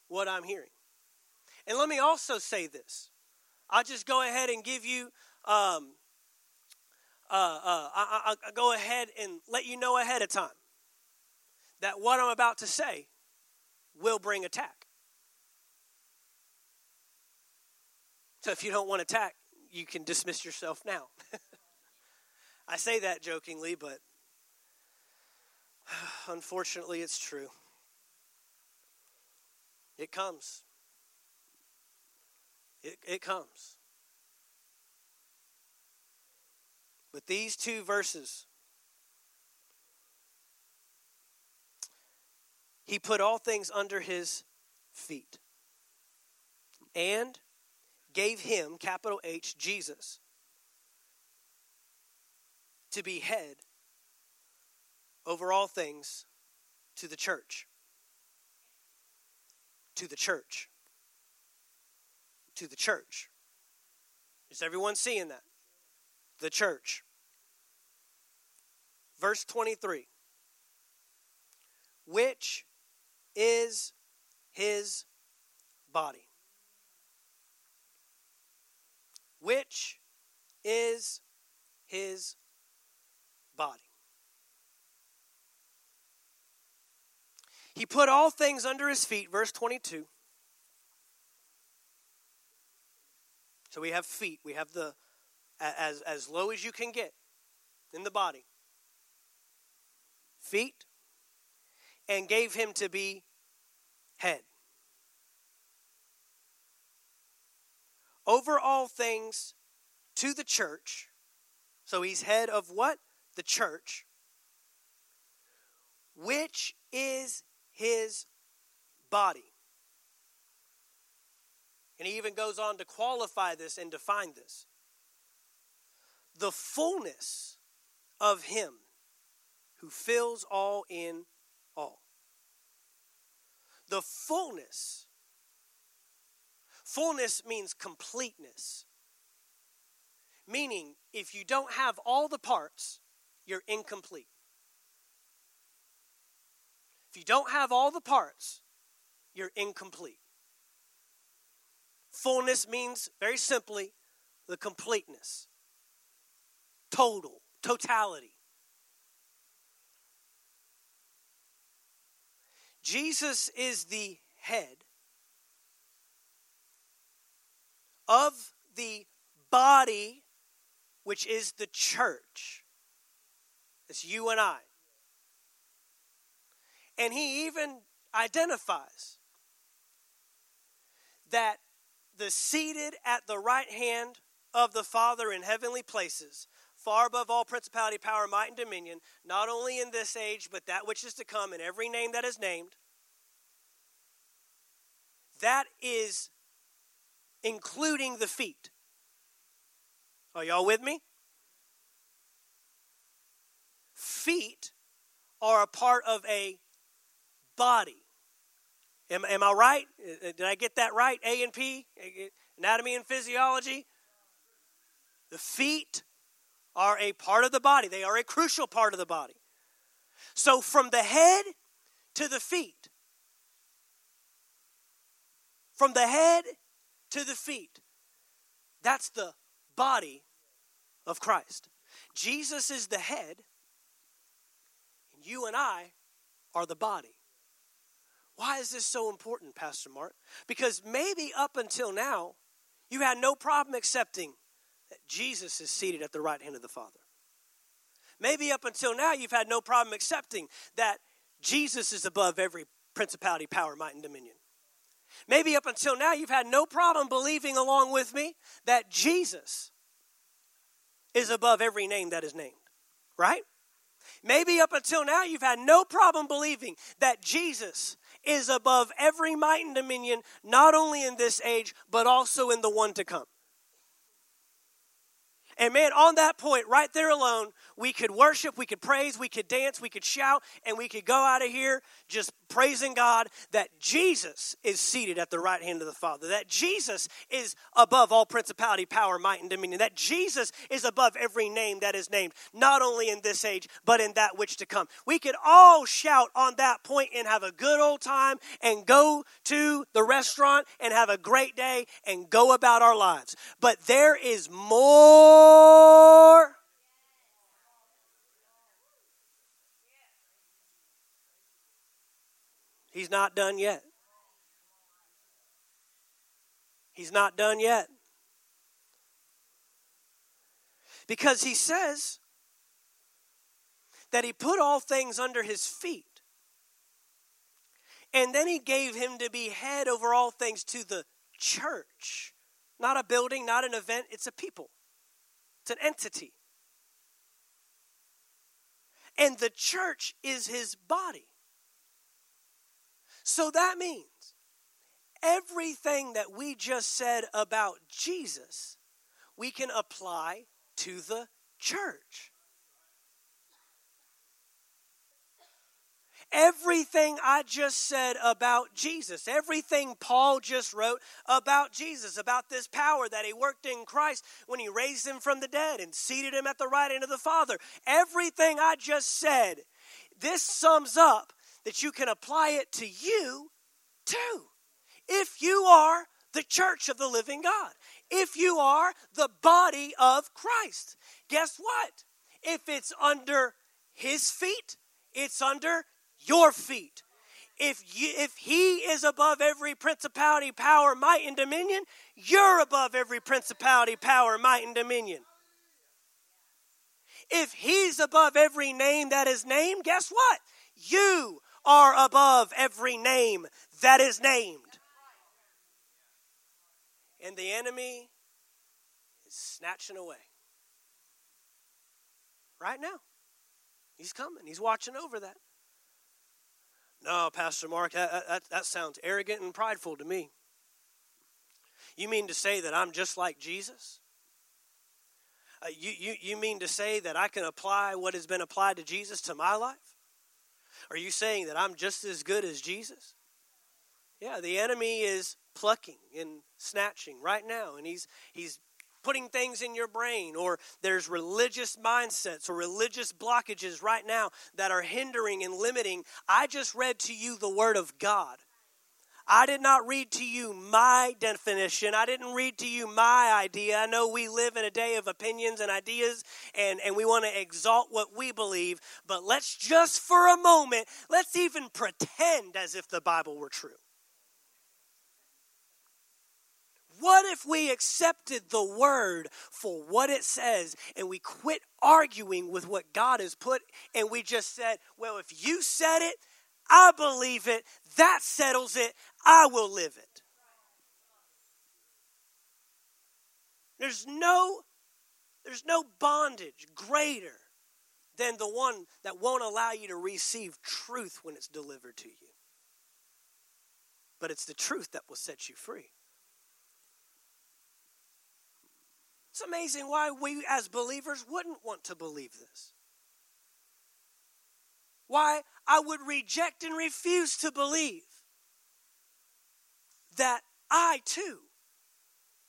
what I'm hearing. And let me also say this. I'll just go ahead and give you, um, uh, uh, I, I go ahead and let you know ahead of time that what I'm about to say will bring attack. So if you don't want attack, you can dismiss yourself now. I say that jokingly, but unfortunately, it's true. It comes. It, it comes. But these two verses, he put all things under his feet and gave him, capital H, Jesus, to be head over all things to the church to the church. To the church. Is everyone seeing that? The church. Verse 23 Which is his body? Which is his body? He put all things under his feet, verse 22. So we have feet, we have the as as low as you can get in the body. Feet and gave him to be head. Over all things to the church. So he's head of what? The church. Which is his body. And he even goes on to qualify this and define this. The fullness of him, who fills all in all. The fullness. Fullness means completeness. Meaning, if you don't have all the parts, you're incomplete. If you don't have all the parts, you're incomplete. Fullness means, very simply, the completeness, total, totality. Jesus is the head of the body, which is the church. It's you and I. And he even identifies that the seated at the right hand of the Father in heavenly places, far above all principality, power, might, and dominion, not only in this age, but that which is to come, in every name that is named. That is including the feet. Are y'all with me? Feet are a part of a body. Am, am I right? Uh, uh, did I get that right? A and P? Anatomy and physiology? The feet are a part of the body, they are a crucial part of the body. So, from the head to the feet, from the head to the feet, that's the body of Christ. Jesus is the head, and you and I are the body. Why is this so important, Pastor Mark? Because maybe up until now, you had no problem accepting that Jesus is seated at the right hand of the Father. Maybe up until now, you've had no problem accepting that Jesus is above every principality, power, might, and dominion. Maybe up until now, you've had no problem believing along with me that Jesus is above every name that is named, right? Maybe up until now, you've had no problem believing that Jesus is above every might and dominion, not only in this age, but also in the one to come. And man, on that point, right there alone, we could worship, we could praise, we could dance, we could shout, and we could go out of here just praising God that Jesus is seated at the right hand of the Father, that Jesus is above all principality, power, might, and dominion, that Jesus is above every name that is named, not only in this age, but in that which to come. We could all shout on that point and have a good old time and go to the restaurant and have a great day and go about our lives. But there is more He's not done yet. He's not done yet. Because he says that he put all things under his feet. And then he gave him to be head over all things to the church. Not a building, not an event, it's a people. It's an entity. And the church is his body. So that means everything that we just said about Jesus, we can apply to the church. Everything I just said about Jesus, everything Paul just wrote about Jesus, about this power that he worked in Christ when he raised him from the dead and seated him at the right hand of the Father, everything I just said, this sums up that you can apply it to you too. If you are the church of the living God, if you are the body of Christ, guess what? If it's under his feet, it's under your feet. If, you, if he is above every principality, power, might, and dominion, you're above every principality, power, might, and dominion. If he's above every name that is named, guess what? You are above every name that is named. And the enemy is snatching away. Right now. He's coming, he's watching over that. No, Pastor Mark, that, that, that sounds arrogant and prideful to me. You mean to say that I'm just like Jesus? Uh, you, you, you mean to say that I can apply what has been applied to Jesus to my life? Are you saying that I'm just as good as Jesus? Yeah, the enemy is plucking and snatching right now, and he's he's putting things in your brain, or there's religious mindsets or religious blockages right now that are hindering and limiting. I just read to you the Word of God. I did not read to you my definition. I didn't read to you my idea. I know we live in a day of opinions and ideas, and, and we want to exalt what we believe, but let's just for a moment, let's even pretend as if the Bible were true. What if we accepted the word for what it says and we quit arguing with what God has put and we just said, well, if you said it, I believe it, that settles it, I will live it. There's no there's no bondage greater than the one that won't allow you to receive truth when it's delivered to you. But it's the truth that will set you free. It's amazing why we as believers wouldn't want to believe this. Why I would reject and refuse to believe that I too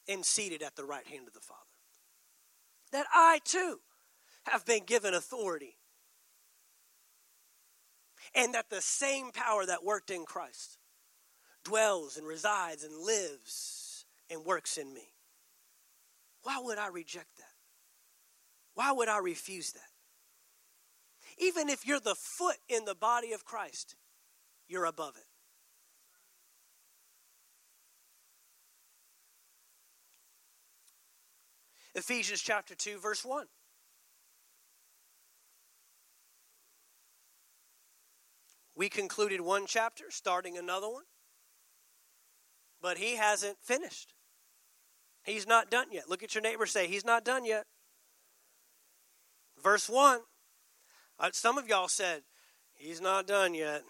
am seated at the right hand of the Father. That I too have been given authority. And that the same power that worked in Christ dwells and resides and lives and works in me. Why would I reject that? Why would I refuse that? Even if you're the foot in the body of Christ, you're above it. Ephesians chapter 2, verse 1. We concluded one chapter, starting another one, but he hasn't finished. He's not done yet. Look at your neighbor say, He's not done yet. Verse 1. Uh, some of y'all said, He's not done yet.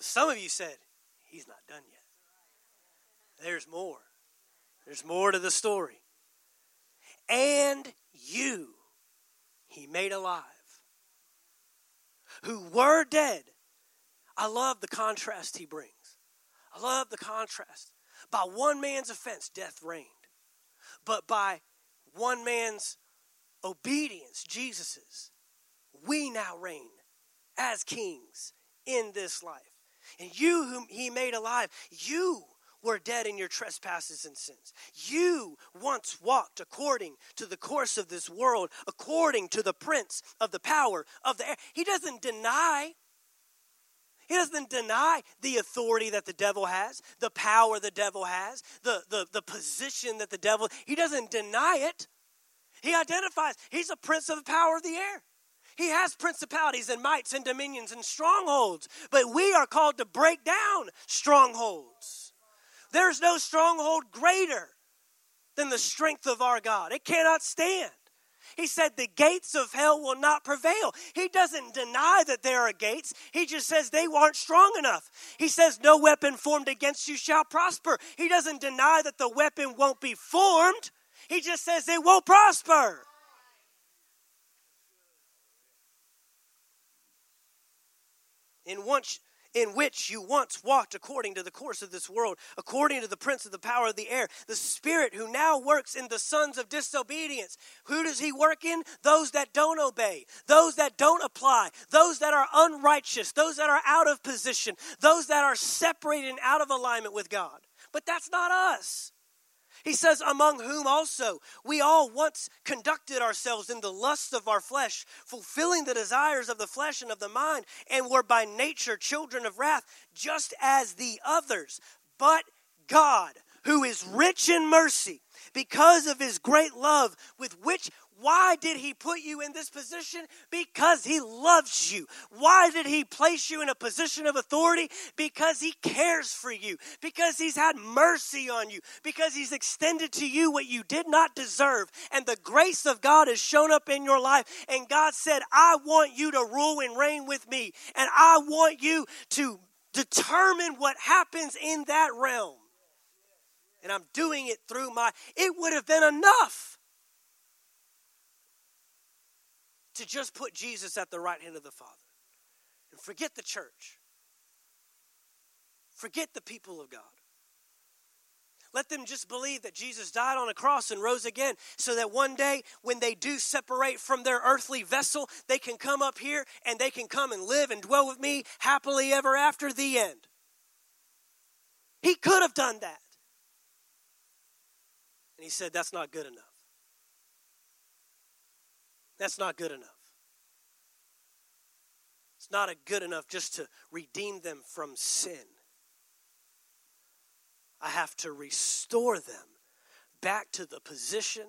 Some of you said, He's not done yet. There's more. There's more to the story. And you, He made alive, who were dead. I love the contrast He brings. I love the contrast. By one man's offense, death reigned. But by one man's obedience, Jesus's, we now reign as kings in this life. And you, whom he made alive, you were dead in your trespasses and sins. You once walked according to the course of this world, according to the prince of the power of the air. He doesn't deny he doesn't deny the authority that the devil has, the power the devil has, the, the, the position that the devil, he doesn't deny it. He identifies, he's a prince of the power of the air. He has principalities and mights and dominions and strongholds, but we are called to break down strongholds. There's no stronghold greater than the strength of our God. It cannot stand. He said the gates of hell will not prevail. He doesn't deny that there are gates. He just says they aren't strong enough. He says no weapon formed against you shall prosper. He doesn't deny that the weapon won't be formed. He just says it won't prosper. And once in which you once walked according to the course of this world, according to the prince of the power of the air, the spirit who now works in the sons of disobedience. Who does he work in? Those that don't obey, those that don't apply, those that are unrighteous, those that are out of position, those that are separated and out of alignment with God. But that's not us. He says, Among whom also we all once conducted ourselves in the lusts of our flesh, fulfilling the desires of the flesh and of the mind, and were by nature children of wrath, just as the others. But God, who is rich in mercy, because of his great love with which why did he put you in this position? Because he loves you. Why did he place you in a position of authority? Because he cares for you. Because he's had mercy on you. Because he's extended to you what you did not deserve. And the grace of God has shown up in your life. And God said, I want you to rule and reign with me. And I want you to determine what happens in that realm. and I'm doing it through my, it would have been enough to just put Jesus at the right hand of the Father and forget the church, forget the people of God. Let them just believe that Jesus died on a cross and rose again so that one day when they do separate from their earthly vessel, they can come up here and they can come and live and dwell with me happily ever after the end. He could have done that. And he said, That's not good enough. That's not good enough. It's not a good enough just to redeem them from sin. I have to restore them back to the position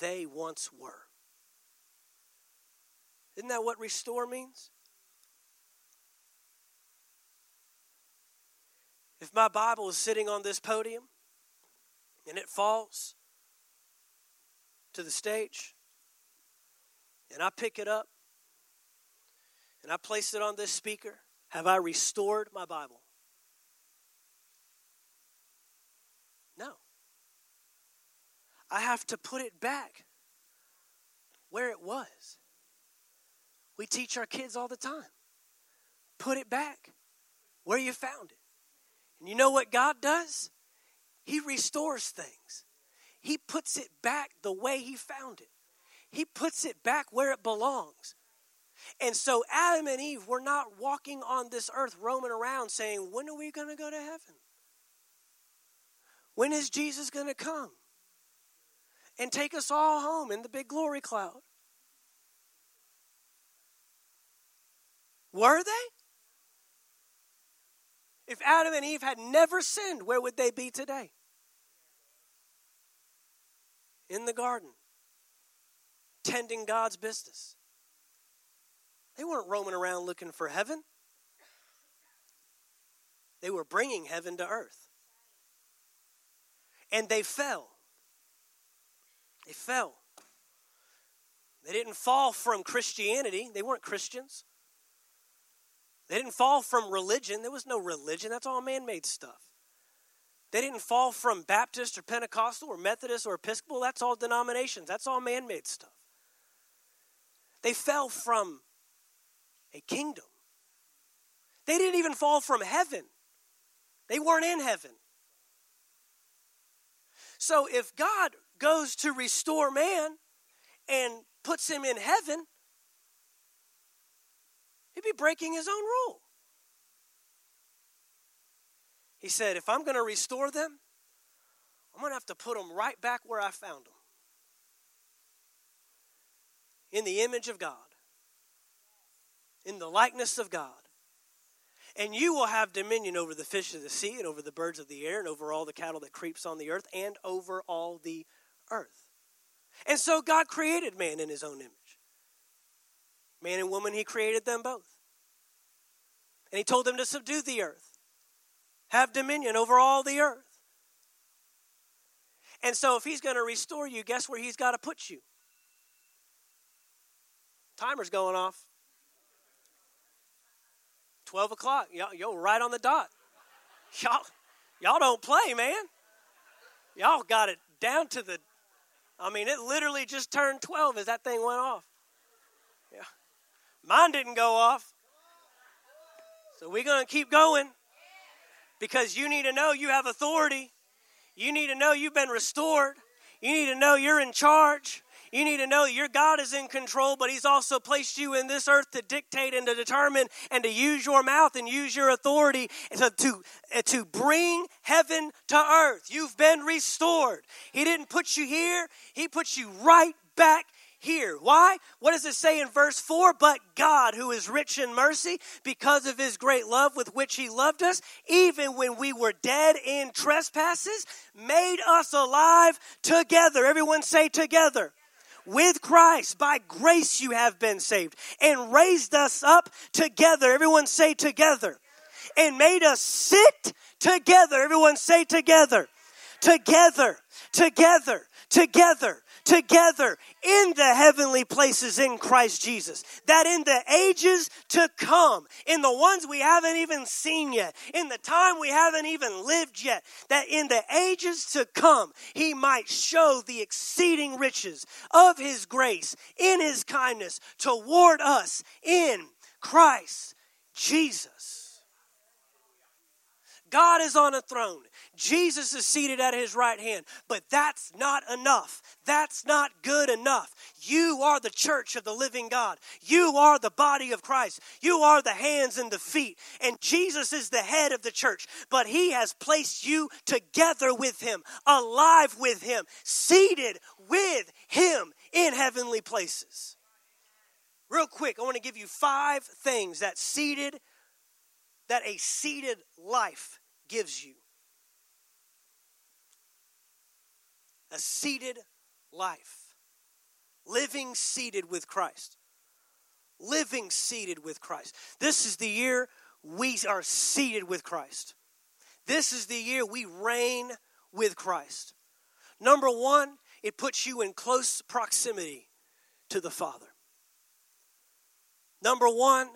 they once were. Isn't that what restore means? If my Bible is sitting on this podium and it falls to the stage and I pick it up and I place it on this speaker, have I restored my Bible? No. I have to put it back where it was. We teach our kids all the time put it back where you found it. And you know what God does? He restores things, He puts it back the way He found it, He puts it back where it belongs. And so Adam and Eve were not walking on this earth roaming around saying, When are we going to go to heaven? When is Jesus going to come and take us all home in the big glory cloud? Were they? If Adam and Eve had never sinned, where would they be today? In the garden, tending God's business. They weren't roaming around looking for heaven, they were bringing heaven to earth. And they fell. They fell. They didn't fall from Christianity, they weren't Christians. They didn't fall from religion. There was no religion. That's all man made stuff. They didn't fall from Baptist or Pentecostal or Methodist or Episcopal. That's all denominations. That's all man made stuff. They fell from a kingdom. They didn't even fall from heaven, they weren't in heaven. So if God goes to restore man and puts him in heaven, he'd be breaking his own rule. He said, if I'm going to restore them, I'm going to have to put them right back where I found them in the image of God, in the likeness of God. And you will have dominion over the fish of the sea, and over the birds of the air, and over all the cattle that creeps on the earth, and over all the earth. And so God created man in his own image. Man and woman, he created them both. And he told them to subdue the earth, have dominion over all the earth. And so, if he's going to restore you, guess where he's got to put you? Timer's going off. 12 o'clock. Y'all, y'all right on the dot. Y'all, y'all don't play, man. Y'all got it down to the, I mean, it literally just turned 12 as that thing went off. Yeah. Mine didn't go off. So we're going to keep going because you need to know you have authority. You need to know you've been restored. You need to know you're in charge. You need to know your God is in control, but He's also placed you in this earth to dictate and to determine and to use your mouth and use your authority to, to, uh, to bring heaven to earth. You've been restored. He didn't put you here, He put you right back here. Why? What does it say in verse 4? But God, who is rich in mercy, because of his great love with which he loved us, even when we were dead in trespasses, made us alive together. Everyone say together with Christ. By grace you have been saved and raised us up together. Everyone say together. And made us sit together. Everyone say together. Together, together, together, together in the heavenly places in Christ Jesus. That in the ages to come, in the ones we haven't even seen yet, in the time we haven't even lived yet, that in the ages to come, he might show the exceeding riches of his grace in his kindness toward us in Christ Jesus. God is on a throne. Jesus is seated at his right hand. But that's not enough. That's not good enough. You are the church of the living God. You are the body of Christ. You are the hands and the feet. And Jesus is the head of the church. But he has placed you together with him, alive with him, seated with him in heavenly places. Real quick, I want to give you five things that seated that a seated life gives you. A seated life. Living seated with Christ. Living seated with Christ. This is the year we are seated with Christ. This is the year we reign with Christ. Number one, it puts you in close proximity to the Father. Number one,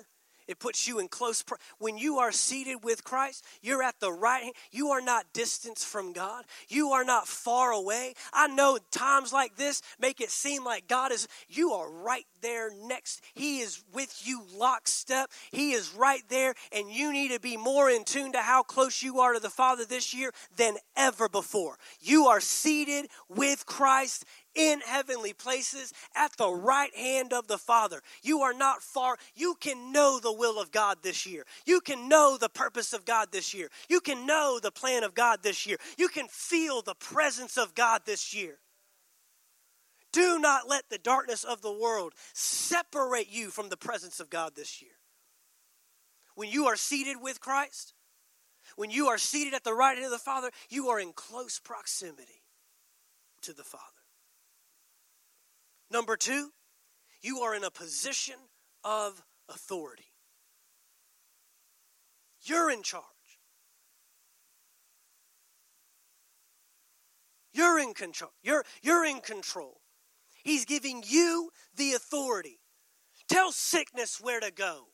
it puts you in close. Pro- when you are seated with Christ, you're at the right. You are not distant from God. You are not far away. I know times like this make it seem like God is, you are right there next. He is with you lockstep. He is right there, and you need to be more in tune to how close you are to the Father this year than ever before. You are seated with Christ in heavenly places at the right hand of the Father. You are not far. You can know the will of God this year. You can know the purpose of God this year. You can know the plan of God this year. You can feel the presence of God this year. Do not let the darkness of the world separate you from the presence of God this year. When you are seated with Christ, when you are seated at the right hand of the Father, you are in close proximity to the Father. Number two, you are in a position of authority. You're in charge. You're in control. You're, you're in control. He's giving you the authority. Tell sickness where to go.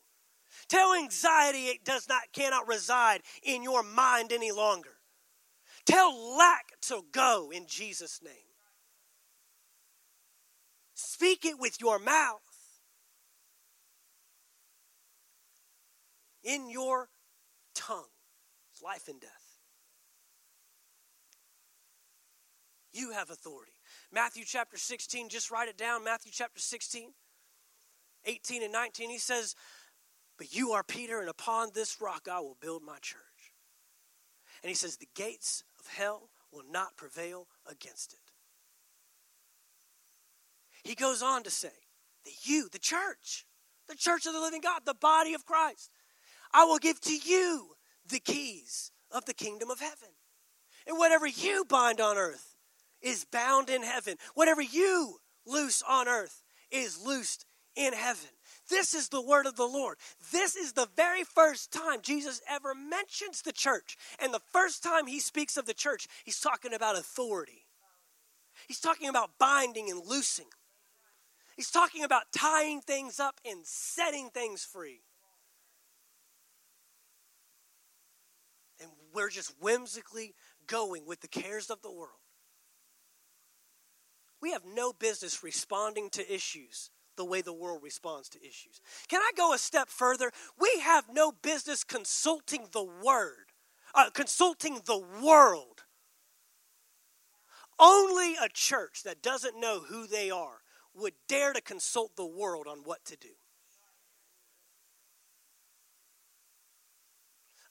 Tell anxiety it does not cannot reside in your mind any longer. Tell lack to go in Jesus' name. Speak it with your mouth. In your tongue. It's life and death. You have authority. Matthew chapter 16, just write it down. Matthew chapter 16, 18 and 19. He says, But you are Peter, and upon this rock I will build my church. And he says, The gates of hell will not prevail against it. He goes on to say that you, the church, the church of the living God, the body of Christ, I will give to you the keys of the kingdom of heaven. And whatever you bind on earth is bound in heaven. Whatever you loose on earth is loosed in heaven. This is the word of the Lord. This is the very first time Jesus ever mentions the church. And the first time he speaks of the church, he's talking about authority. He's talking about binding and loosing. He's talking about tying things up and setting things free. And we're just whimsically going with the cares of the world. We have no business responding to issues the way the world responds to issues. Can I go a step further? We have no business consulting the word, uh, consulting the world. Only a church that doesn't know who they are would dare to consult the world on what to do.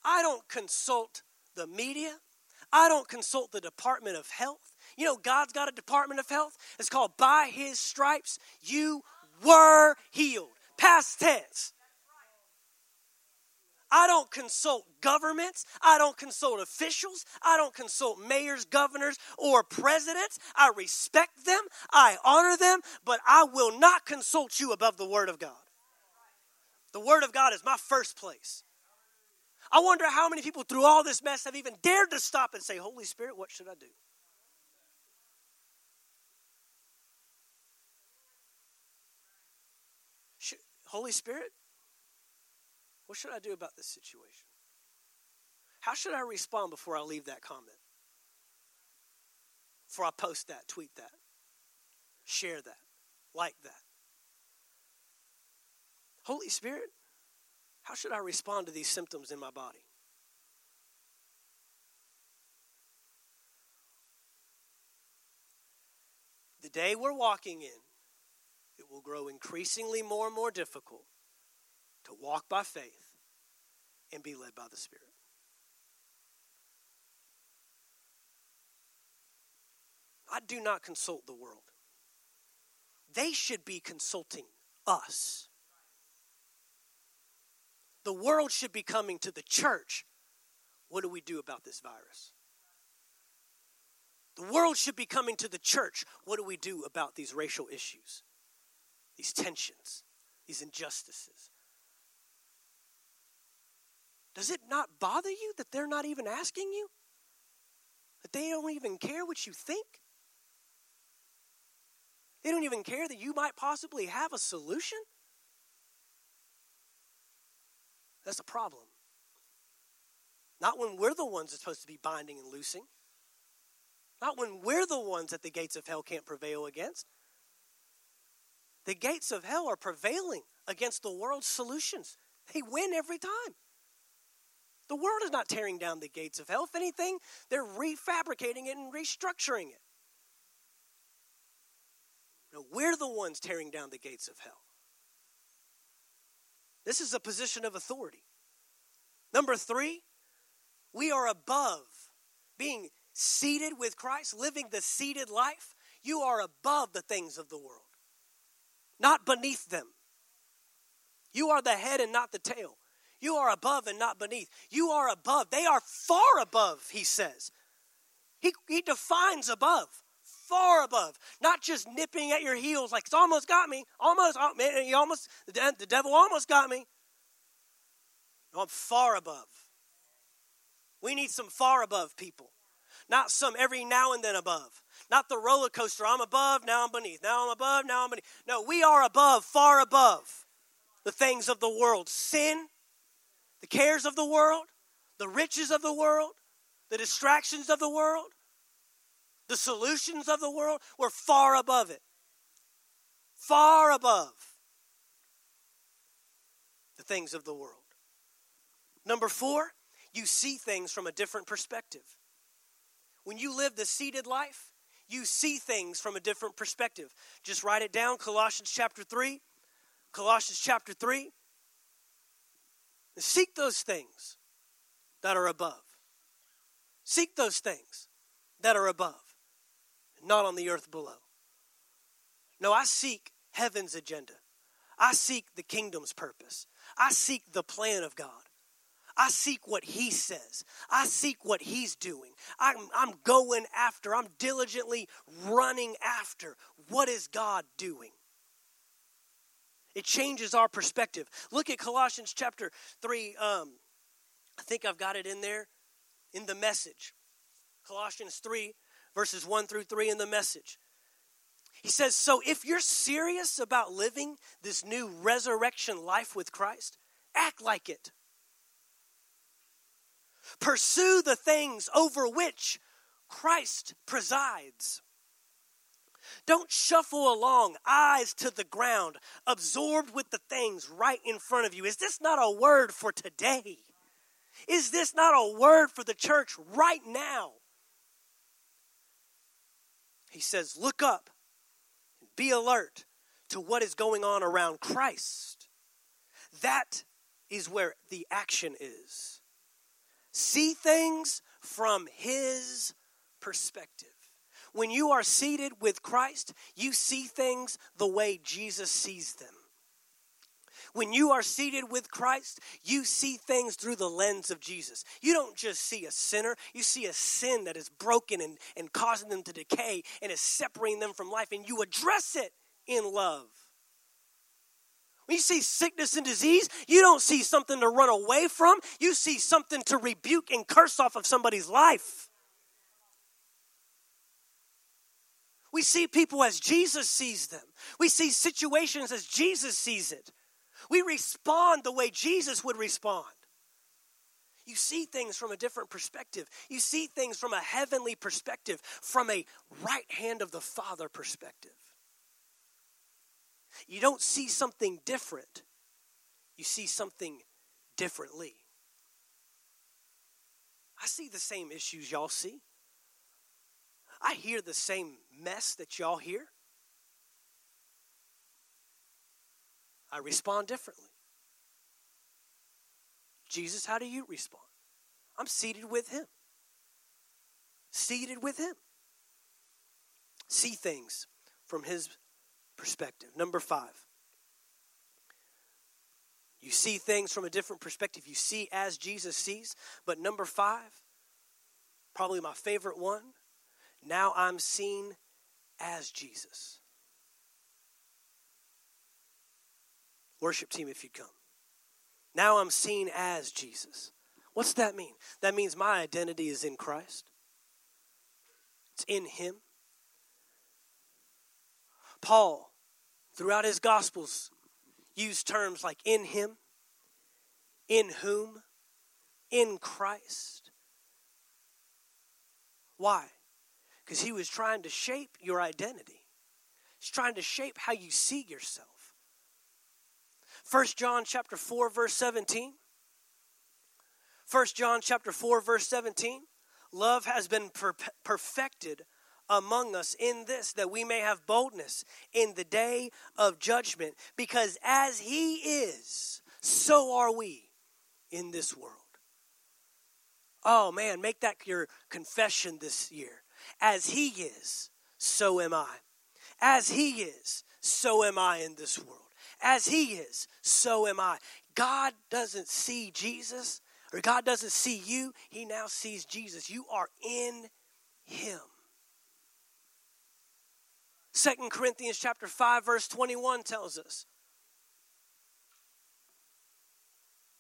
I don't consult the media. I don't consult the Department of Health. You know, God's got a Department of Health. It's called By His Stripes You Were Healed. Past tense. I don't consult governments. I don't consult officials. I don't consult mayors, governors, or presidents. I respect them. I honor them, but I will not consult you above the Word of God. The Word of God is my first place. I wonder how many people through all this mess have even dared to stop and say, Holy Spirit, what should I do? Should, Holy Spirit, what should I do about this situation? How should I respond before I leave that comment? Before I post that, tweet that, share that, like that? Holy Spirit, how should I respond to these symptoms in my body? The day we're walking in, it will grow increasingly more and more difficult to walk by faith and be led by the Spirit. I do not consult the world. They should be consulting us. The world should be coming to the church. What do we do about this virus? The world should be coming to the church. What do we do about these racial issues, these tensions, these injustices? Does it not bother you that they're not even asking you? That they don't even care what you think? They don't even care that you might possibly have a solution? That's a problem. Not when we're the ones that's supposed to be binding and loosing. Not when we're the ones that the gates of hell can't prevail against. The gates of hell are prevailing against the world's solutions. They win every time. The world is not tearing down the gates of hell. If anything, they're refabricating it and restructuring it. No, we're the ones tearing down the gates of hell. This is a position of authority. Number three, we are above being seated with Christ, living the seated life. You are above the things of the world, not beneath them. You are the head and not the tail. You are above and not beneath. You are above. They are far above, he says. He, he defines above far above, not just nipping at your heels like it's almost got me, almost, oh, man, he almost, the, the devil almost got me. No, I'm far above. We need some far above people, not some every now and then above. Not the roller coaster. I'm above, now I'm beneath. Now I'm above, now I'm beneath. No, we are above, far above the things of the world sin, the cares of the world, the riches of the world, the distractions of the world the solutions of the world, we're far above it. Far above the things of the world. Number four, you see things from a different perspective. When you live the seated life, you see things from a different perspective. Just write it down Colossians chapter 3. Colossians chapter 3. Seek those things that are above. Seek those things that are above not on the earth below. No, I seek heaven's agenda. I seek the kingdom's purpose. I seek the plan of God. I seek what He says. I seek what He's doing. I'm, I'm going after, I'm diligently running after what is God doing. It changes our perspective. Look at Colossians chapter 3. Um, I think I've got it in there in the message. Colossians 3, verses 1 through 3 in the message. He says, So if you're serious about living this new resurrection life with Christ, act like it. Pursue the things over which Christ presides. Don't shuffle along, eyes to the ground, absorbed with the things right in front of you. Is this not a word for today? Is this not a word for the church right now? He says, Look up, be alert to what is going on around Christ. That is where the action is. See things from His perspective. When you are seated with Christ, you see things the way Jesus sees them. When you are seated with Christ, you see things through the lens of Jesus. You don't just see a sinner, you see a sin that is broken and, and causing them to decay and is separating them from life, and you address it in love. When you see sickness and disease, you don't see something to run away from, you see something to rebuke and curse off of somebody's life. We see people as Jesus sees them. We see situations as Jesus sees it. We respond the way Jesus would respond. You see things from a different perspective. You see things from a heavenly perspective, from a right hand of the Father perspective. You don't see something different, you see something differently. I see the same issues y'all see. I hear the same mess that y'all hear. I respond differently. Jesus, how do you respond? I'm seated with him. Seated with him. See things from his perspective. Number five. You see things from a different perspective. You see as Jesus sees. But number five, probably my favorite one, now I'm seen as Jesus. Worship team, if you come. Now I'm seen as Jesus. What's that mean? That means my identity is in Christ, it's in Him. Paul, throughout his Gospels, used terms like in Him, in whom, in Christ. Why? Because he was trying to shape your identity. He's trying to shape how you see yourself. First John chapter 4 verse 17. First John chapter 4 verse 17. Love has been per- perfected among us in this that we may have boldness in the day of judgment because as he is so are we in this world. Oh man, make that your confession this year. As he is, so am I. As he is, so am I in this world. As he is, so am I. God doesn't see Jesus, or God doesn't see you, he now sees Jesus. You are in him. Second Corinthians chapter 5 verse 21 tells us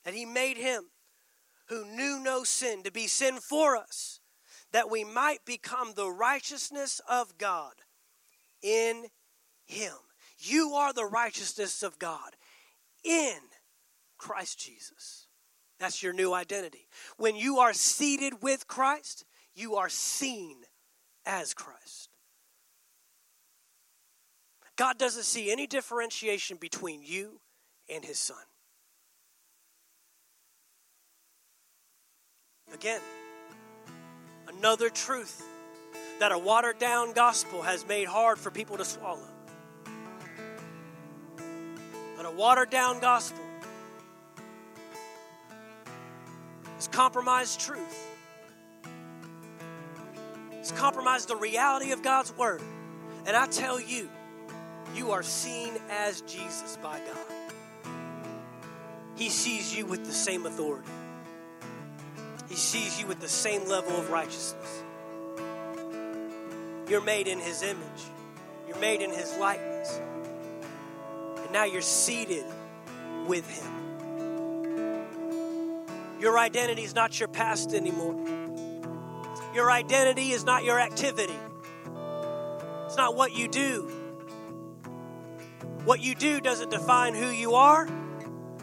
that he made him who knew no sin to be sin for us that we might become the righteousness of God in him. You are the righteousness of God in Christ Jesus. That's your new identity. When you are seated with Christ, you are seen as Christ. God doesn't see any differentiation between you and his son. Again, another truth that a watered down gospel has made hard for people to swallow. But a watered down gospel is compromised truth. It's compromised the reality of God's word. And I tell you, you are seen as Jesus by God. He sees you with the same authority. He sees you with the same level of righteousness. You're made in His image, you're made in His likeness. And now you're seated with Him. Your identity is not your past anymore. Your identity is not your activity. It's not what you do. What you do doesn't define who you are.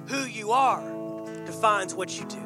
Who you are defines what you do.